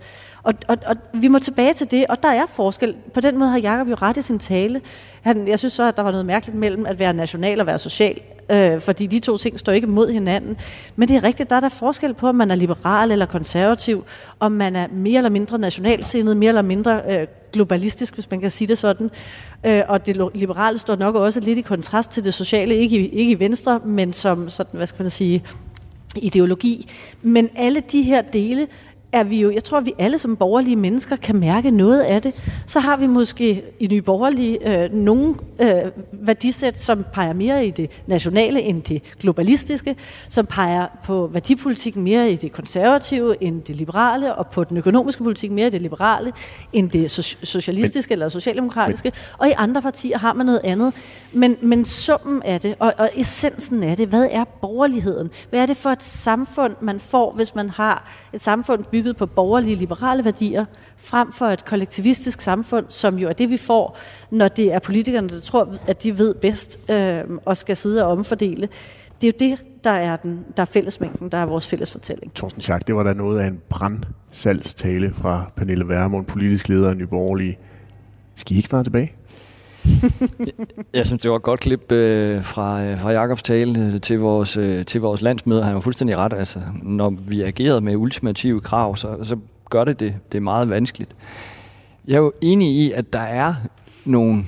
Og, og, og vi må tilbage til det, og der er forskel. På den måde har Jacob jo ret i sin tale. Han, jeg synes så, at der var noget mærkeligt mellem at være national og være social, øh, fordi de to ting står ikke mod hinanden. Men det er rigtigt, der er der forskel på, om man er liberal eller konservativ, om man er mere eller mindre nationalsindet, mere eller mindre øh, globalistisk, hvis man kan sige det sådan. Øh, og det liberale står nok også lidt i kontrast til det sociale, ikke i, ikke i venstre, men som sådan, hvad skal man sige, ideologi. Men alle de her dele er vi jo, jeg tror, vi alle som borgerlige mennesker kan mærke noget af det. Så har vi måske i Nye Borgerlige øh, nogle øh, værdisæt, som peger mere i det nationale end det globalistiske, som peger på værdipolitikken mere i det konservative end det liberale, og på den økonomiske politik mere i det liberale end det so- socialistiske men, eller socialdemokratiske. Men, og i andre partier har man noget andet. Men, men summen af det, og, og essensen af det, hvad er borgerligheden? Hvad er det for et samfund, man får, hvis man har et samfund bygget på borgerlige, liberale værdier, frem for et kollektivistisk samfund, som jo er det, vi får, når det er politikerne, der tror, at de ved bedst øh, og skal sidde og omfordele. Det er jo det, der er, den, der er fællesmængden, der er vores fælles fortælling. Torsten Schack, det var da noget af en brandsalgstale fra Pernille Vermund, politisk leder af Nye Borgerlige. Skal I ikke snart tilbage? *laughs* jeg synes, det var et godt klip øh, fra, øh, fra Jakobs tale øh, til, vores, øh, til vores landsmøde. Han var fuldstændig ret. Altså, når vi agerede med ultimative krav, så, så gør det, det det er meget vanskeligt. Jeg er jo enig i, at der er nogle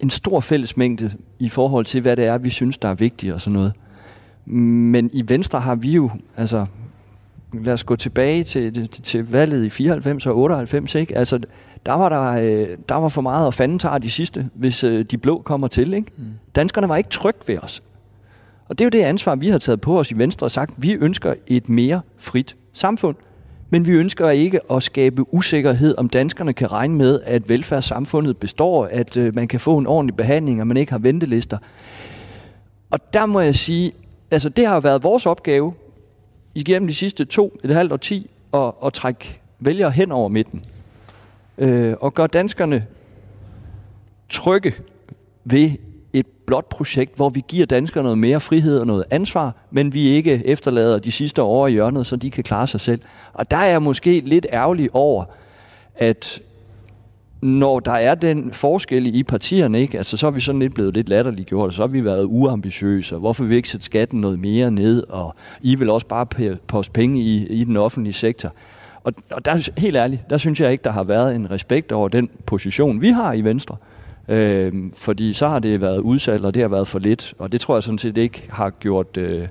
en stor fællesmængde i forhold til, hvad det er, vi synes, der er vigtigt og sådan noget. Men i Venstre har vi jo, altså, lad os gå tilbage til, til, til valget i 94 og 98, ikke? Altså, der var, der, øh, der var for meget at fanden tager de sidste, hvis øh, de blå kommer til. Ikke? Mm. Danskerne var ikke trygt ved os. Og det er jo det ansvar, vi har taget på os i Venstre og sagt, vi ønsker et mere frit samfund. Men vi ønsker ikke at skabe usikkerhed, om danskerne kan regne med, at velfærdssamfundet består, at øh, man kan få en ordentlig behandling, og man ikke har ventelister. Og der må jeg sige, altså det har været vores opgave igennem de sidste to, et halvt årti, at, at trække vælgere hen over midten øh, og gør danskerne trygge ved et blot projekt, hvor vi giver danskerne noget mere frihed og noget ansvar, men vi ikke efterlader de sidste år i hjørnet, så de kan klare sig selv. Og der er jeg måske lidt ærgerlig over, at når der er den forskel i partierne, ikke? Altså, så er vi sådan lidt blevet lidt latterliggjort, og så har vi været uambitiøse, og hvorfor vil vi ikke sætte skatten noget mere ned, og I vil også bare poste penge i, i den offentlige sektor. Og, og der, helt ærligt, der synes jeg ikke, der har været en respekt over den position, vi har i Venstre. Øh, fordi så har det været udsat, og det har været for lidt. Og det tror jeg sådan set ikke har gjort, øh,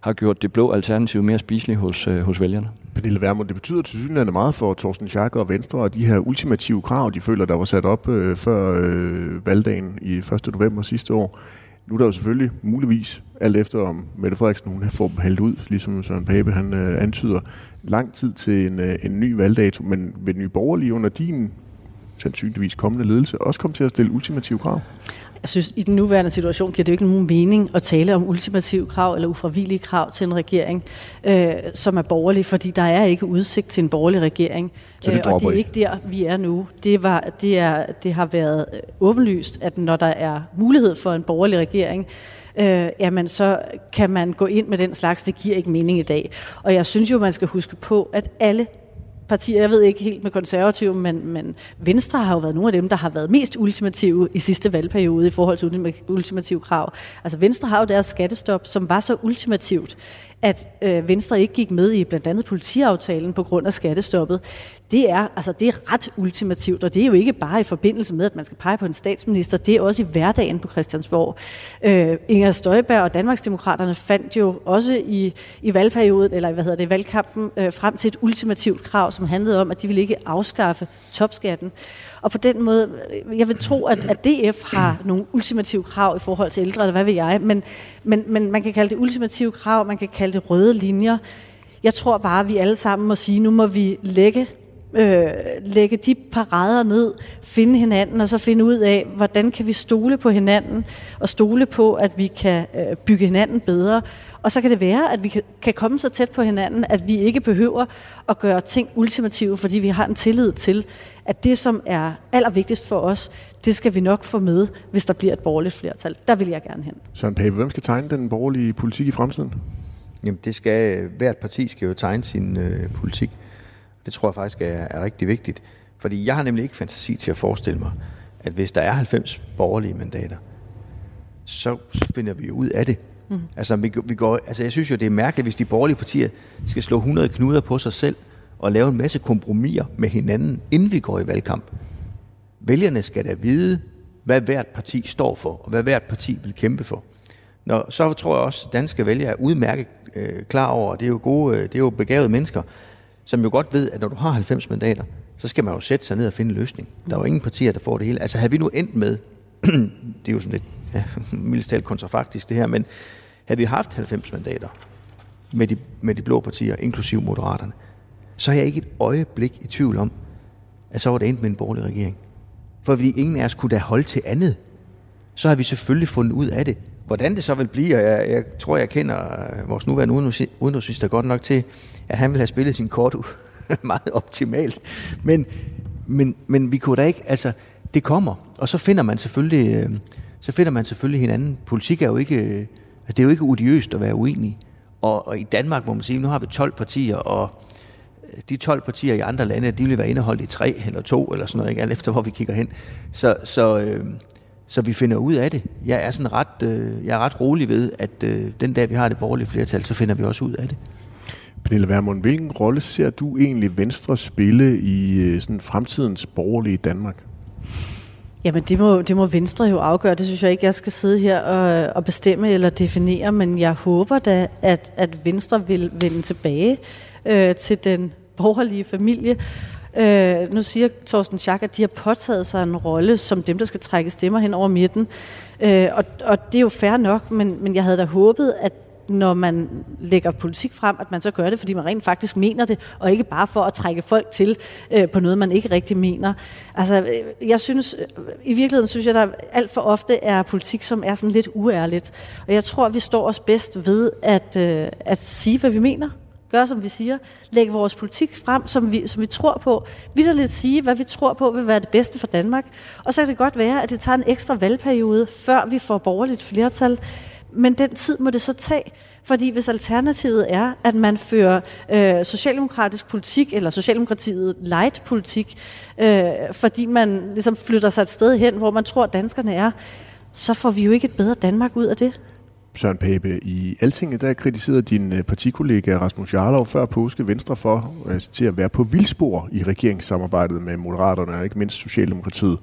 har gjort det blå alternativ mere spiseligt hos, øh, hos vælgerne. Pernille Vermund, det betyder til synligheden meget for Thorsten Schack og Venstre, og de her ultimative krav, de føler, der var sat op øh, før øh, valgdagen i 1. november sidste år. Nu er der jo selvfølgelig muligvis, alt efter om Mette Frederiksen hun får dem hældt ud, ligesom Søren Pape han øh, antyder, lang tid til en, øh, en ny valgdato, men vil Nye Borgerlige under din sandsynligvis kommende ledelse også komme til at stille ultimative krav? Jeg synes, i den nuværende situation giver det jo ikke nogen mening at tale om ultimative krav eller ufravillige krav til en regering, øh, som er borgerlig, fordi der er ikke udsigt til en borgerlig regering. Så det øh, og det er I? ikke der, vi er nu. Det, var, det, er, det har været åbenlyst, at når der er mulighed for en borgerlig regering, øh, jamen så kan man gå ind med den slags. Det giver ikke mening i dag. Og jeg synes jo, man skal huske på, at alle partier, jeg ved ikke helt med konservative, men, men Venstre har jo været nogle af dem, der har været mest ultimative i sidste valgperiode i forhold til ultimative krav. Altså Venstre har jo deres skattestop, som var så ultimativt, at øh, Venstre ikke gik med i blandt andet politiaftalen på grund af skattestoppet, det er, altså, det er ret ultimativt, og det er jo ikke bare i forbindelse med, at man skal pege på en statsminister, det er også i hverdagen på Christiansborg. Øh, Inger Støjberg og Danmarksdemokraterne fandt jo også i, i valgperioden, eller hvad hedder det, valgkampen, øh, frem til et ultimativt krav, som handlede om, at de ville ikke afskaffe topskatten. Og på den måde, jeg vil tro, at, at DF har nogle ultimative krav i forhold til ældre, eller hvad ved jeg, men, men, men man kan kalde det ultimative krav, man kan kalde det røde linjer. Jeg tror bare, at vi alle sammen må sige, nu må vi lægge øh, lægge de parader ned, finde hinanden, og så finde ud af, hvordan kan vi stole på hinanden, og stole på, at vi kan øh, bygge hinanden bedre. Og så kan det være, at vi kan, kan komme så tæt på hinanden, at vi ikke behøver at gøre ting ultimative, fordi vi har en tillid til, at det, som er allervigtigst for os, det skal vi nok få med, hvis der bliver et borgerligt flertal. Der vil jeg gerne hen. Søren Pape, hvem skal tegne den borgerlige politik i fremtiden? Jamen det skal, hvert parti skal jo tegne sin øh, politik. Det tror jeg faktisk er, er rigtig vigtigt. Fordi jeg har nemlig ikke fantasi til at forestille mig, at hvis der er 90 borgerlige mandater, så, så finder vi jo ud af det. Mm. Altså, vi, vi går, altså, jeg synes jo, det er mærkeligt, hvis de borgerlige partier skal slå 100 knuder på sig selv og lave en masse kompromiser med hinanden, inden vi går i valgkamp. Vælgerne skal da vide, hvad hvert parti står for, og hvad hvert parti vil kæmpe for. Når, så tror jeg også, at danske vælgere er udmærket øh, klar over, og det er jo gode, øh, det er jo begavede mennesker, som jo godt ved, at når du har 90 mandater, så skal man jo sætte sig ned og finde en løsning. Der er jo ingen partier, der får det hele. Altså havde vi nu endt med, *clears throat* det er jo sådan lidt ja, *laughs* mildest kontrafaktisk det her, men havde vi haft 90 mandater med de, med de blå partier, inklusiv moderaterne, så er jeg ikke et øjeblik i tvivl om, at så var det endt med en borgerlig regering. For fordi ingen af os kunne da holde til andet, så har vi selvfølgelig fundet ud af det. Hvordan det så vil blive, og jeg, jeg tror, jeg kender øh, vores nuværende udenrigsminister godt nok til, at han vil have spillet sin kort *laughs* meget optimalt. Men, men, men vi kunne da ikke, altså, det kommer, og så finder man selvfølgelig, øh, så finder man selvfølgelig hinanden. Politik er jo ikke, øh, altså, det er jo ikke odiøst at være uenig. Og, og i Danmark må man sige, nu har vi 12 partier, og øh, de 12 partier i andre lande, de vil være indeholdt i tre eller to, eller sådan noget, ikke? alt efter hvor vi kigger hen. Så, så, øh, så vi finder ud af det. Jeg er sådan ret, øh, jeg er ret rolig ved, at øh, den dag vi har det borgerlige flertal, så finder vi også ud af det. Pernille Vermund, hvilken rolle ser du egentlig Venstre spille i øh, sådan fremtidens borgerlige Danmark? Jamen det må, det må Venstre jo afgøre. Det synes jeg ikke, jeg skal sidde her og, og bestemme eller definere, men jeg håber da, at, at Venstre vil vende tilbage øh, til den borgerlige familie. Øh, nu siger Thorsten Schack, at de har påtaget sig en rolle som dem, der skal trække stemmer hen over midten. Øh, og, og det er jo fair nok, men, men jeg havde da håbet, at når man lægger politik frem, at man så gør det, fordi man rent faktisk mener det, og ikke bare for at trække folk til øh, på noget, man ikke rigtig mener. Altså, øh, jeg synes, øh, i virkeligheden synes jeg, der alt for ofte er politik, som er sådan lidt uærligt. Og jeg tror, vi står os bedst ved at, øh, at sige, hvad vi mener gøre, som vi siger, lægge vores politik frem, som vi, som vi tror på, vidderligt sige, hvad vi tror på vil være det bedste for Danmark. Og så kan det godt være, at det tager en ekstra valgperiode, før vi får borgerligt flertal, men den tid må det så tage, fordi hvis alternativet er, at man fører øh, socialdemokratisk politik, eller Socialdemokratiet light politik, øh, fordi man ligesom flytter sig et sted hen, hvor man tror, at danskerne er, så får vi jo ikke et bedre Danmark ud af det. Søren Pape, i Altinget der kritiserede din øh, partikollega Rasmus Jarlov før påske Venstre for til at være på vildspor i regeringssamarbejdet med Moderaterne og ikke mindst Socialdemokratiet.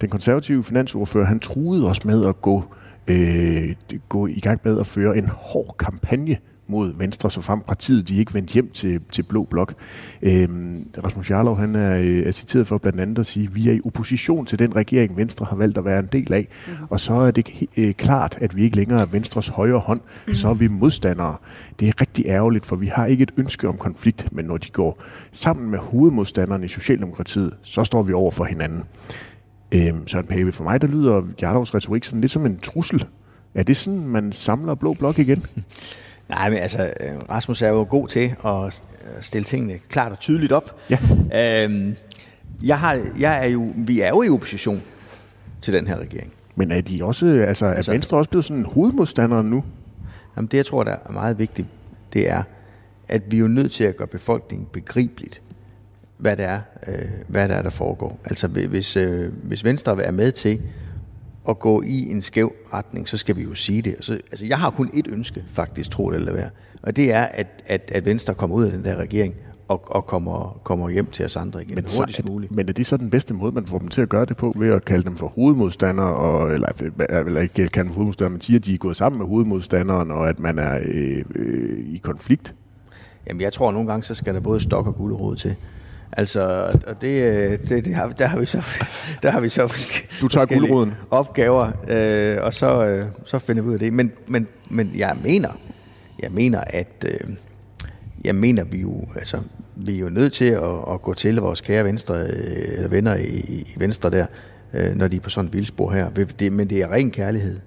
Den konservative finansordfører, han truede os med at gå, øh, gå i gang med at føre en hård kampagne mod Venstre, så frem partiet de ikke vendte hjem til, til Blå Blok. Øhm, Rasmus Jarlov han er, er citeret for blandt andet at sige, vi er i opposition til den regering, Venstre har valgt at være en del af, mm-hmm. og så er det øh, klart, at vi ikke længere er Venstres højre hånd, mm-hmm. så er vi modstandere. Det er rigtig ærgerligt, for vi har ikke et ønske om konflikt, men når de går sammen med hovedmodstanderne i Socialdemokratiet, så står vi over for hinanden. Øhm, Søren Pape, for mig der lyder Jarlovs retorik sådan lidt som en trussel. Er det sådan, man samler Blå Blok igen? *laughs* Nej, men altså, øh, Rasmus er jo god til at stille tingene klart og tydeligt op. Ja. Øhm, jeg har, jeg er jo, vi er jo i opposition til den her regering. Men er de også, altså, er altså, Venstre også blevet sådan en hovedmodstander nu? Jamen det, jeg tror, der er meget vigtigt, det er, at vi er jo nødt til at gøre befolkningen begribeligt, hvad det er, øh, hvad det er der foregår. Altså hvis, øh, hvis Venstre er med til at gå i en skæv retning, så skal vi jo sige det. Så, altså, jeg har kun et ønske, faktisk, tro det eller være. Og det er, at, at, at Venstre kommer ud af den der regering og, og kommer, kommer hjem til os andre igen, men hurtigst muligt. Men er det så den bedste måde, man får dem til at gøre det på, ved at kalde dem for hovedmodstandere, og, eller, eller ikke kalde dem hovedmodstandere, men siger, at de er gået sammen med hovedmodstanderen, og at man er øh, øh, i konflikt? Jamen, jeg tror, at nogle gange, så skal der både stok og guldråd til. Altså, og det, øh, det, det har, der har vi så, *laughs* der har vi så du tager guldråden. opgaver, øh, og så, øh, så finder vi ud af det. Men, men, men jeg mener, jeg mener, at øh, jeg mener, vi jo, altså, vi er jo nødt til at, at gå til vores kære venstre, øh, eller venner i, i Venstre der, øh, når de er på sådan et vildspor her. Det, men det er ren kærlighed.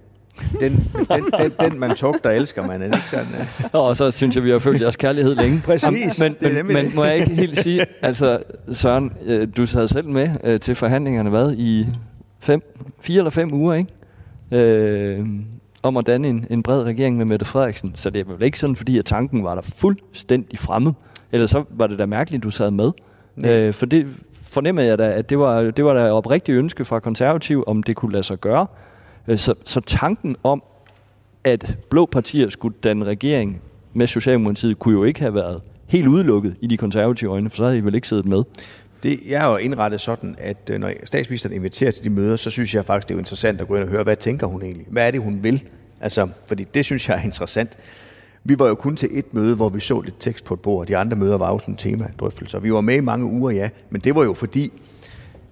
Den, den, den, den man tugter, elsker man, ikke sådan? Ja. Og så synes jeg, vi har følt jeres kærlighed længe. Præcis. Men, men, men, men må jeg ikke helt sige, altså Søren, øh, du sad selv med øh, til forhandlingerne, hvad, i fem, fire eller fem uger, ikke? Øh, om at danne en, en bred regering med Mette Frederiksen. Så det er vel ikke sådan, fordi at tanken var der fuldstændig fremmed. Eller så var det da mærkeligt, du sad med. Øh, for det fornemmede jeg da, at det var, det var da oprigtigt ønske fra konservativ, om det kunne lade sig gøre. Øh, så, så tanken om, at blå partier skulle danne regering med Socialdemokratiet, kunne jo ikke have været helt udelukket i de konservative øjne, for så havde I vel ikke siddet med. Det, jeg er jo indrettet sådan, at øh, når statsministeren inviterer til de møder, så synes jeg faktisk, det er interessant at gå ind og høre, hvad tænker hun egentlig? Hvad er det, hun vil? Altså, fordi det synes jeg er interessant. Vi var jo kun til et møde, hvor vi så lidt tekst på et bord. De andre møder var jo sådan tema-drøftelser. Vi var med i mange uger, ja, men det var jo fordi,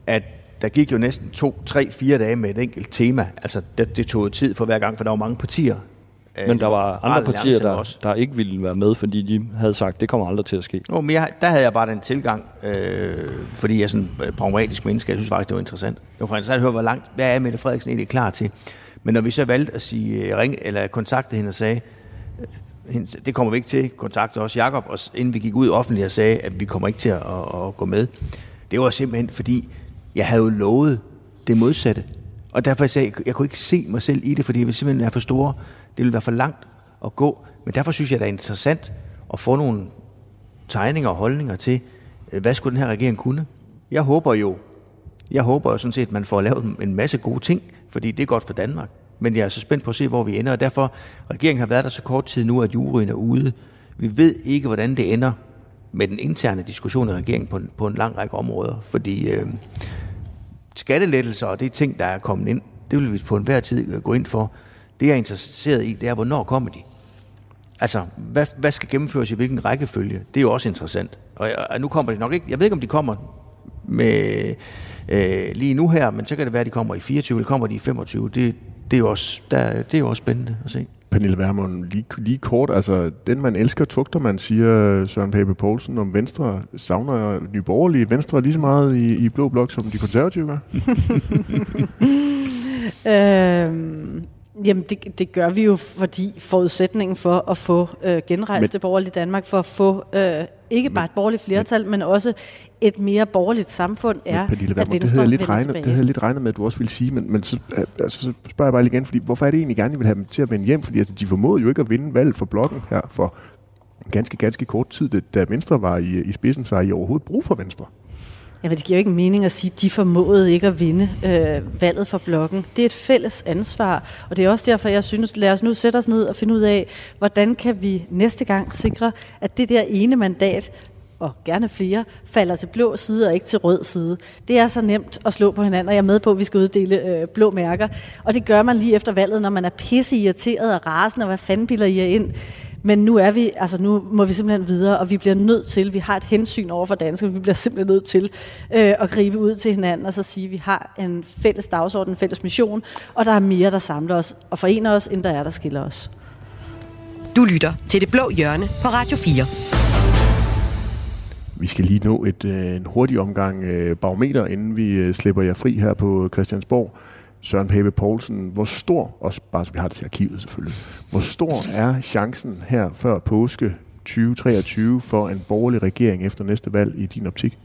at der gik jo næsten to, tre, fire dage med et enkelt tema. Altså, det, det tog tid for hver gang, for der var mange partier. Men der var andre partier, der, der ikke ville være med, fordi de havde sagt, det kommer aldrig til at ske. Nå, men jeg, der havde jeg bare den tilgang, øh, fordi jeg er sådan et pragmatisk menneske. Jeg synes faktisk, det var interessant. Det var interessant at høre, hvor langt, hvad er Mette Frederiksen egentlig klar til. Men når vi så valgte at sige, ring, eller kontakte hende og sagde, det kommer vi ikke til, kontakte også Jakob, og inden vi gik ud offentligt og sagde, at vi kommer ikke til at, at, at gå med. Det var simpelthen fordi, jeg havde jo lovet det modsatte. Og derfor sagde jeg, jeg kunne ikke se mig selv i det, fordi jeg ville simpelthen være for store. Det ville være for langt at gå. Men derfor synes jeg, det er interessant at få nogle tegninger og holdninger til, øh, hvad skulle den her regering kunne. Jeg håber jo, jeg håber jo sådan set, at man får lavet en masse gode ting, fordi det er godt for Danmark. Men jeg er så spændt på at se, hvor vi ender, og derfor, regeringen har været der så kort tid nu, at juryen er ude. Vi ved ikke, hvordan det ender med den interne diskussion i regeringen på en, på en lang række områder, fordi øh, skattelettelser og det ting, der er kommet ind, det vil vi på enhver tid gå ind for. Det, jeg er interesseret i, det er, hvornår kommer de? Altså, hvad, hvad skal gennemføres i hvilken rækkefølge? Det er jo også interessant. Og, og nu kommer de nok ikke, jeg ved ikke, om de kommer med, øh, lige nu her, men så kan det være, at de kommer i 24, eller kommer de i 25. Det, det, er, jo også, der, det er jo også spændende at se. Pernille Vermund, lige, lige kort, altså den man elsker, tugter man, siger Søren Pape Poulsen om Venstre, savner Nye Borgerlige Venstre lige så meget i, i Blå Blok, som de konservative gør? *laughs* øhm, Jamen, det, det gør vi jo, fordi forudsætningen for at få øh, genrejst men, det borgerlige Danmark, for at få øh, ikke bare et borgerligt flertal, men, men også et mere borgerligt samfund, er, Pernille, at Venstre det havde, lidt regnet, det havde jeg lidt regnet med, at du også ville sige, men, men så, altså, så spørger jeg bare lige igen, fordi, hvorfor er det egentlig gerne, I vil have dem til at vende hjem? Fordi altså, de formåede jo ikke at vinde valget for blokken her for ganske, ganske kort tid, da Venstre var i, i spidsen, så I overhovedet brug for Venstre. Jamen, det giver jo ikke mening at sige, at de formåede ikke at vinde øh, valget for blokken. Det er et fælles ansvar, og det er også derfor, jeg synes, lad os nu sætte os ned og finde ud af, hvordan kan vi næste gang sikre, at det der ene mandat, og gerne flere, falder til blå side og ikke til rød side. Det er så nemt at slå på hinanden, og jeg er med på, at vi skal uddele øh, blå mærker. Og det gør man lige efter valget, når man er pisse irriteret og rasende, og hvad fanden biler I ind? Men nu er vi, altså nu må vi simpelthen videre, og vi bliver nødt til, vi har et hensyn over for danskere, vi bliver simpelthen nødt til øh, at gribe ud til hinanden og så sige, at vi har en fælles dagsorden, en fælles mission, og der er mere, der samler os og forener os, end der er, der skiller os. Du lytter til Det Blå Hjørne på Radio 4. Vi skal lige nå et, øh, en hurtig omgang øh, barometer, inden vi øh, slipper jer fri her på Christiansborg. Søren Pape Poulsen, hvor stor, også bare så vi har det til arkivet selvfølgelig, hvor stor er chancen her før påske 2023 for en borgerlig regering efter næste valg i din optik?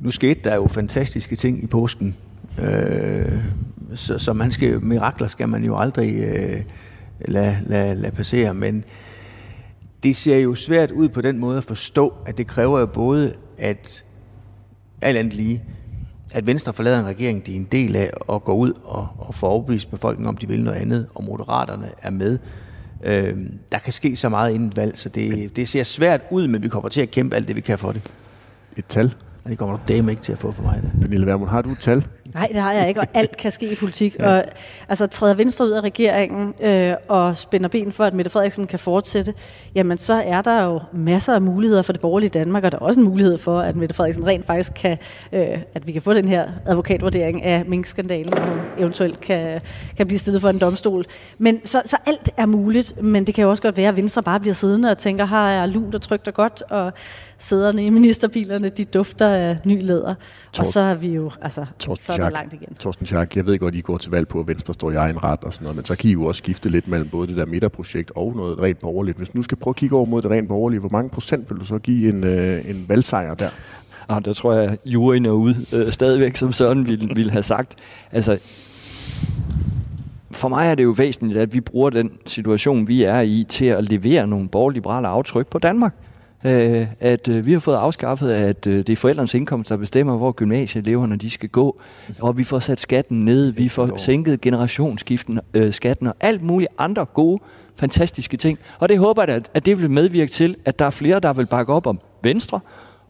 Nu skete der jo fantastiske ting i påsken, øh, så, så man skal, mirakler skal man jo aldrig øh, lade, lade, lade passere, men det ser jo svært ud på den måde at forstå, at det kræver jo både, at alt andet lige, at Venstre forlader en regering, de er en del af, og går ud og, og får overbevist befolkningen om, de vil noget andet, og Moderaterne er med. Øh, der kan ske så meget inden valg, så det, det ser svært ud, men vi kommer til at kæmpe alt det, vi kan for det. Et tal. Og det kommer du dame ikke til at få for mig. Det. Pernille Vermund, har du et tal? Nej, det har jeg ikke, og alt kan ske i politik. Ja. Og, altså, træder Venstre ud af regeringen øh, og spænder ben for, at Mette Frederiksen kan fortsætte, jamen så er der jo masser af muligheder for det borgerlige Danmark, og der er også en mulighed for, at Mette Frederiksen rent faktisk kan, øh, at vi kan få den her advokatvurdering af minkskandalen, og eventuelt kan, kan blive stillet for en domstol. Men så, så alt er muligt, men det kan jo også godt være, at Venstre bare bliver siddende og tænker, har jeg lunt og trygt og godt, og sæderne i ministerbilerne, de dufter af ny læder. Tor- og så er vi jo, altså, så er der langt igen. Torsten Schack, jeg ved godt, I går til valg på, at Venstre står i egen ret og sådan noget, men så kan I jo også skifte lidt mellem både det der midterprojekt og noget rent borgerligt. Hvis du nu skal prøve at kigge over mod det rent borgerlige, hvor mange procent vil du så give en, øh, en valgsejr der? Ah, der tror jeg, juryen er ude øh, stadigvæk, som Søren ville, ville have sagt. Altså, for mig er det jo væsentligt, at vi bruger den situation, vi er i, til at levere nogle borgerliberale aftryk på Danmark øh, at øh, vi har fået afskaffet, at øh, det er forældrenes indkomst, der bestemmer, hvor gymnasieeleverne de skal gå, og vi får sat skatten ned, vi får sænket generationsskiften, øh, skatten og alt muligt andre gode, fantastiske ting. Og det håber jeg, at det vil medvirke til, at der er flere, der vil bakke op om Venstre,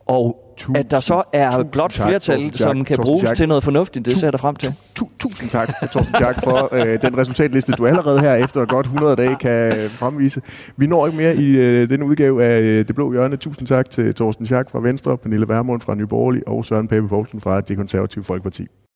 og tusind, at der så er blot flertal, tak, som kan bruges Jack. til noget fornuftigt. Det ser jeg frem til. Tu, tusind tak, Torsten Jack, for øh, den resultatliste, du allerede her efter godt 100 dage kan fremvise. Vi når ikke mere i øh, denne udgave af øh, Det Blå Hjørne. Tusind tak til Torsten Jack fra Venstre, Pernille Vermund fra Nye Borgerlige og Søren Pape Poulsen fra Det Konservative Folkeparti.